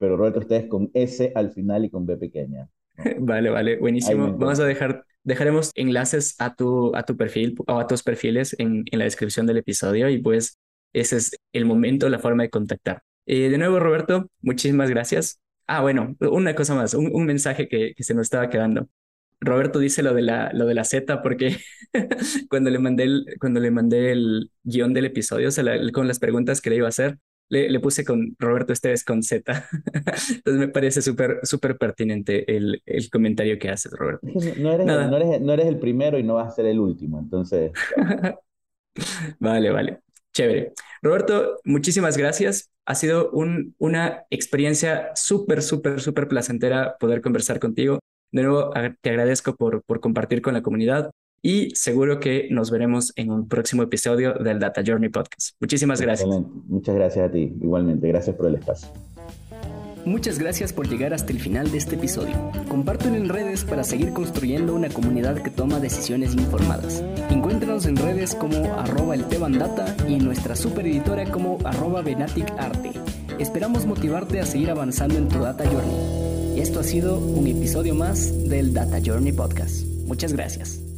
Pero Roberto Esteves con S al final y con B pequeña. Vale, vale, buenísimo. Vamos a dejar, dejaremos enlaces a tu, a tu perfil o a tus perfiles en, en la descripción del episodio y pues ese es el momento, la forma de contactar. Eh, de nuevo, Roberto, muchísimas gracias. Ah, bueno, una cosa más, un, mensaje que, se nos estaba quedando. Roberto dice lo de la, lo de la Z porque cuando le mandé el, cuando le mandé el guion del episodio, con las preguntas que le iba a hacer, le, puse con Roberto Esteves con Z. Entonces me parece súper súper pertinente el, el, comentario que haces, Roberto. No eres, no, eres, no eres el primero y no vas a ser el último, entonces... vale, vale. Chévere. Roberto, muchísimas gracias. Ha sido un, una experiencia súper, súper, súper placentera poder conversar contigo. De nuevo, te agradezco por, por compartir con la comunidad y seguro que nos veremos en un próximo episodio del Data Journey Podcast. Muchísimas gracias. Muchas gracias a ti, igualmente. Gracias por el espacio. Muchas gracias por llegar hasta el final de este episodio. Compártelo en redes para seguir construyendo una comunidad que toma decisiones informadas. Encuéntranos en redes como arroba el Data y en nuestra super editora como arroba Arte. Esperamos motivarte a seguir avanzando en tu Data Journey. Y esto ha sido un episodio más del Data Journey Podcast. Muchas gracias.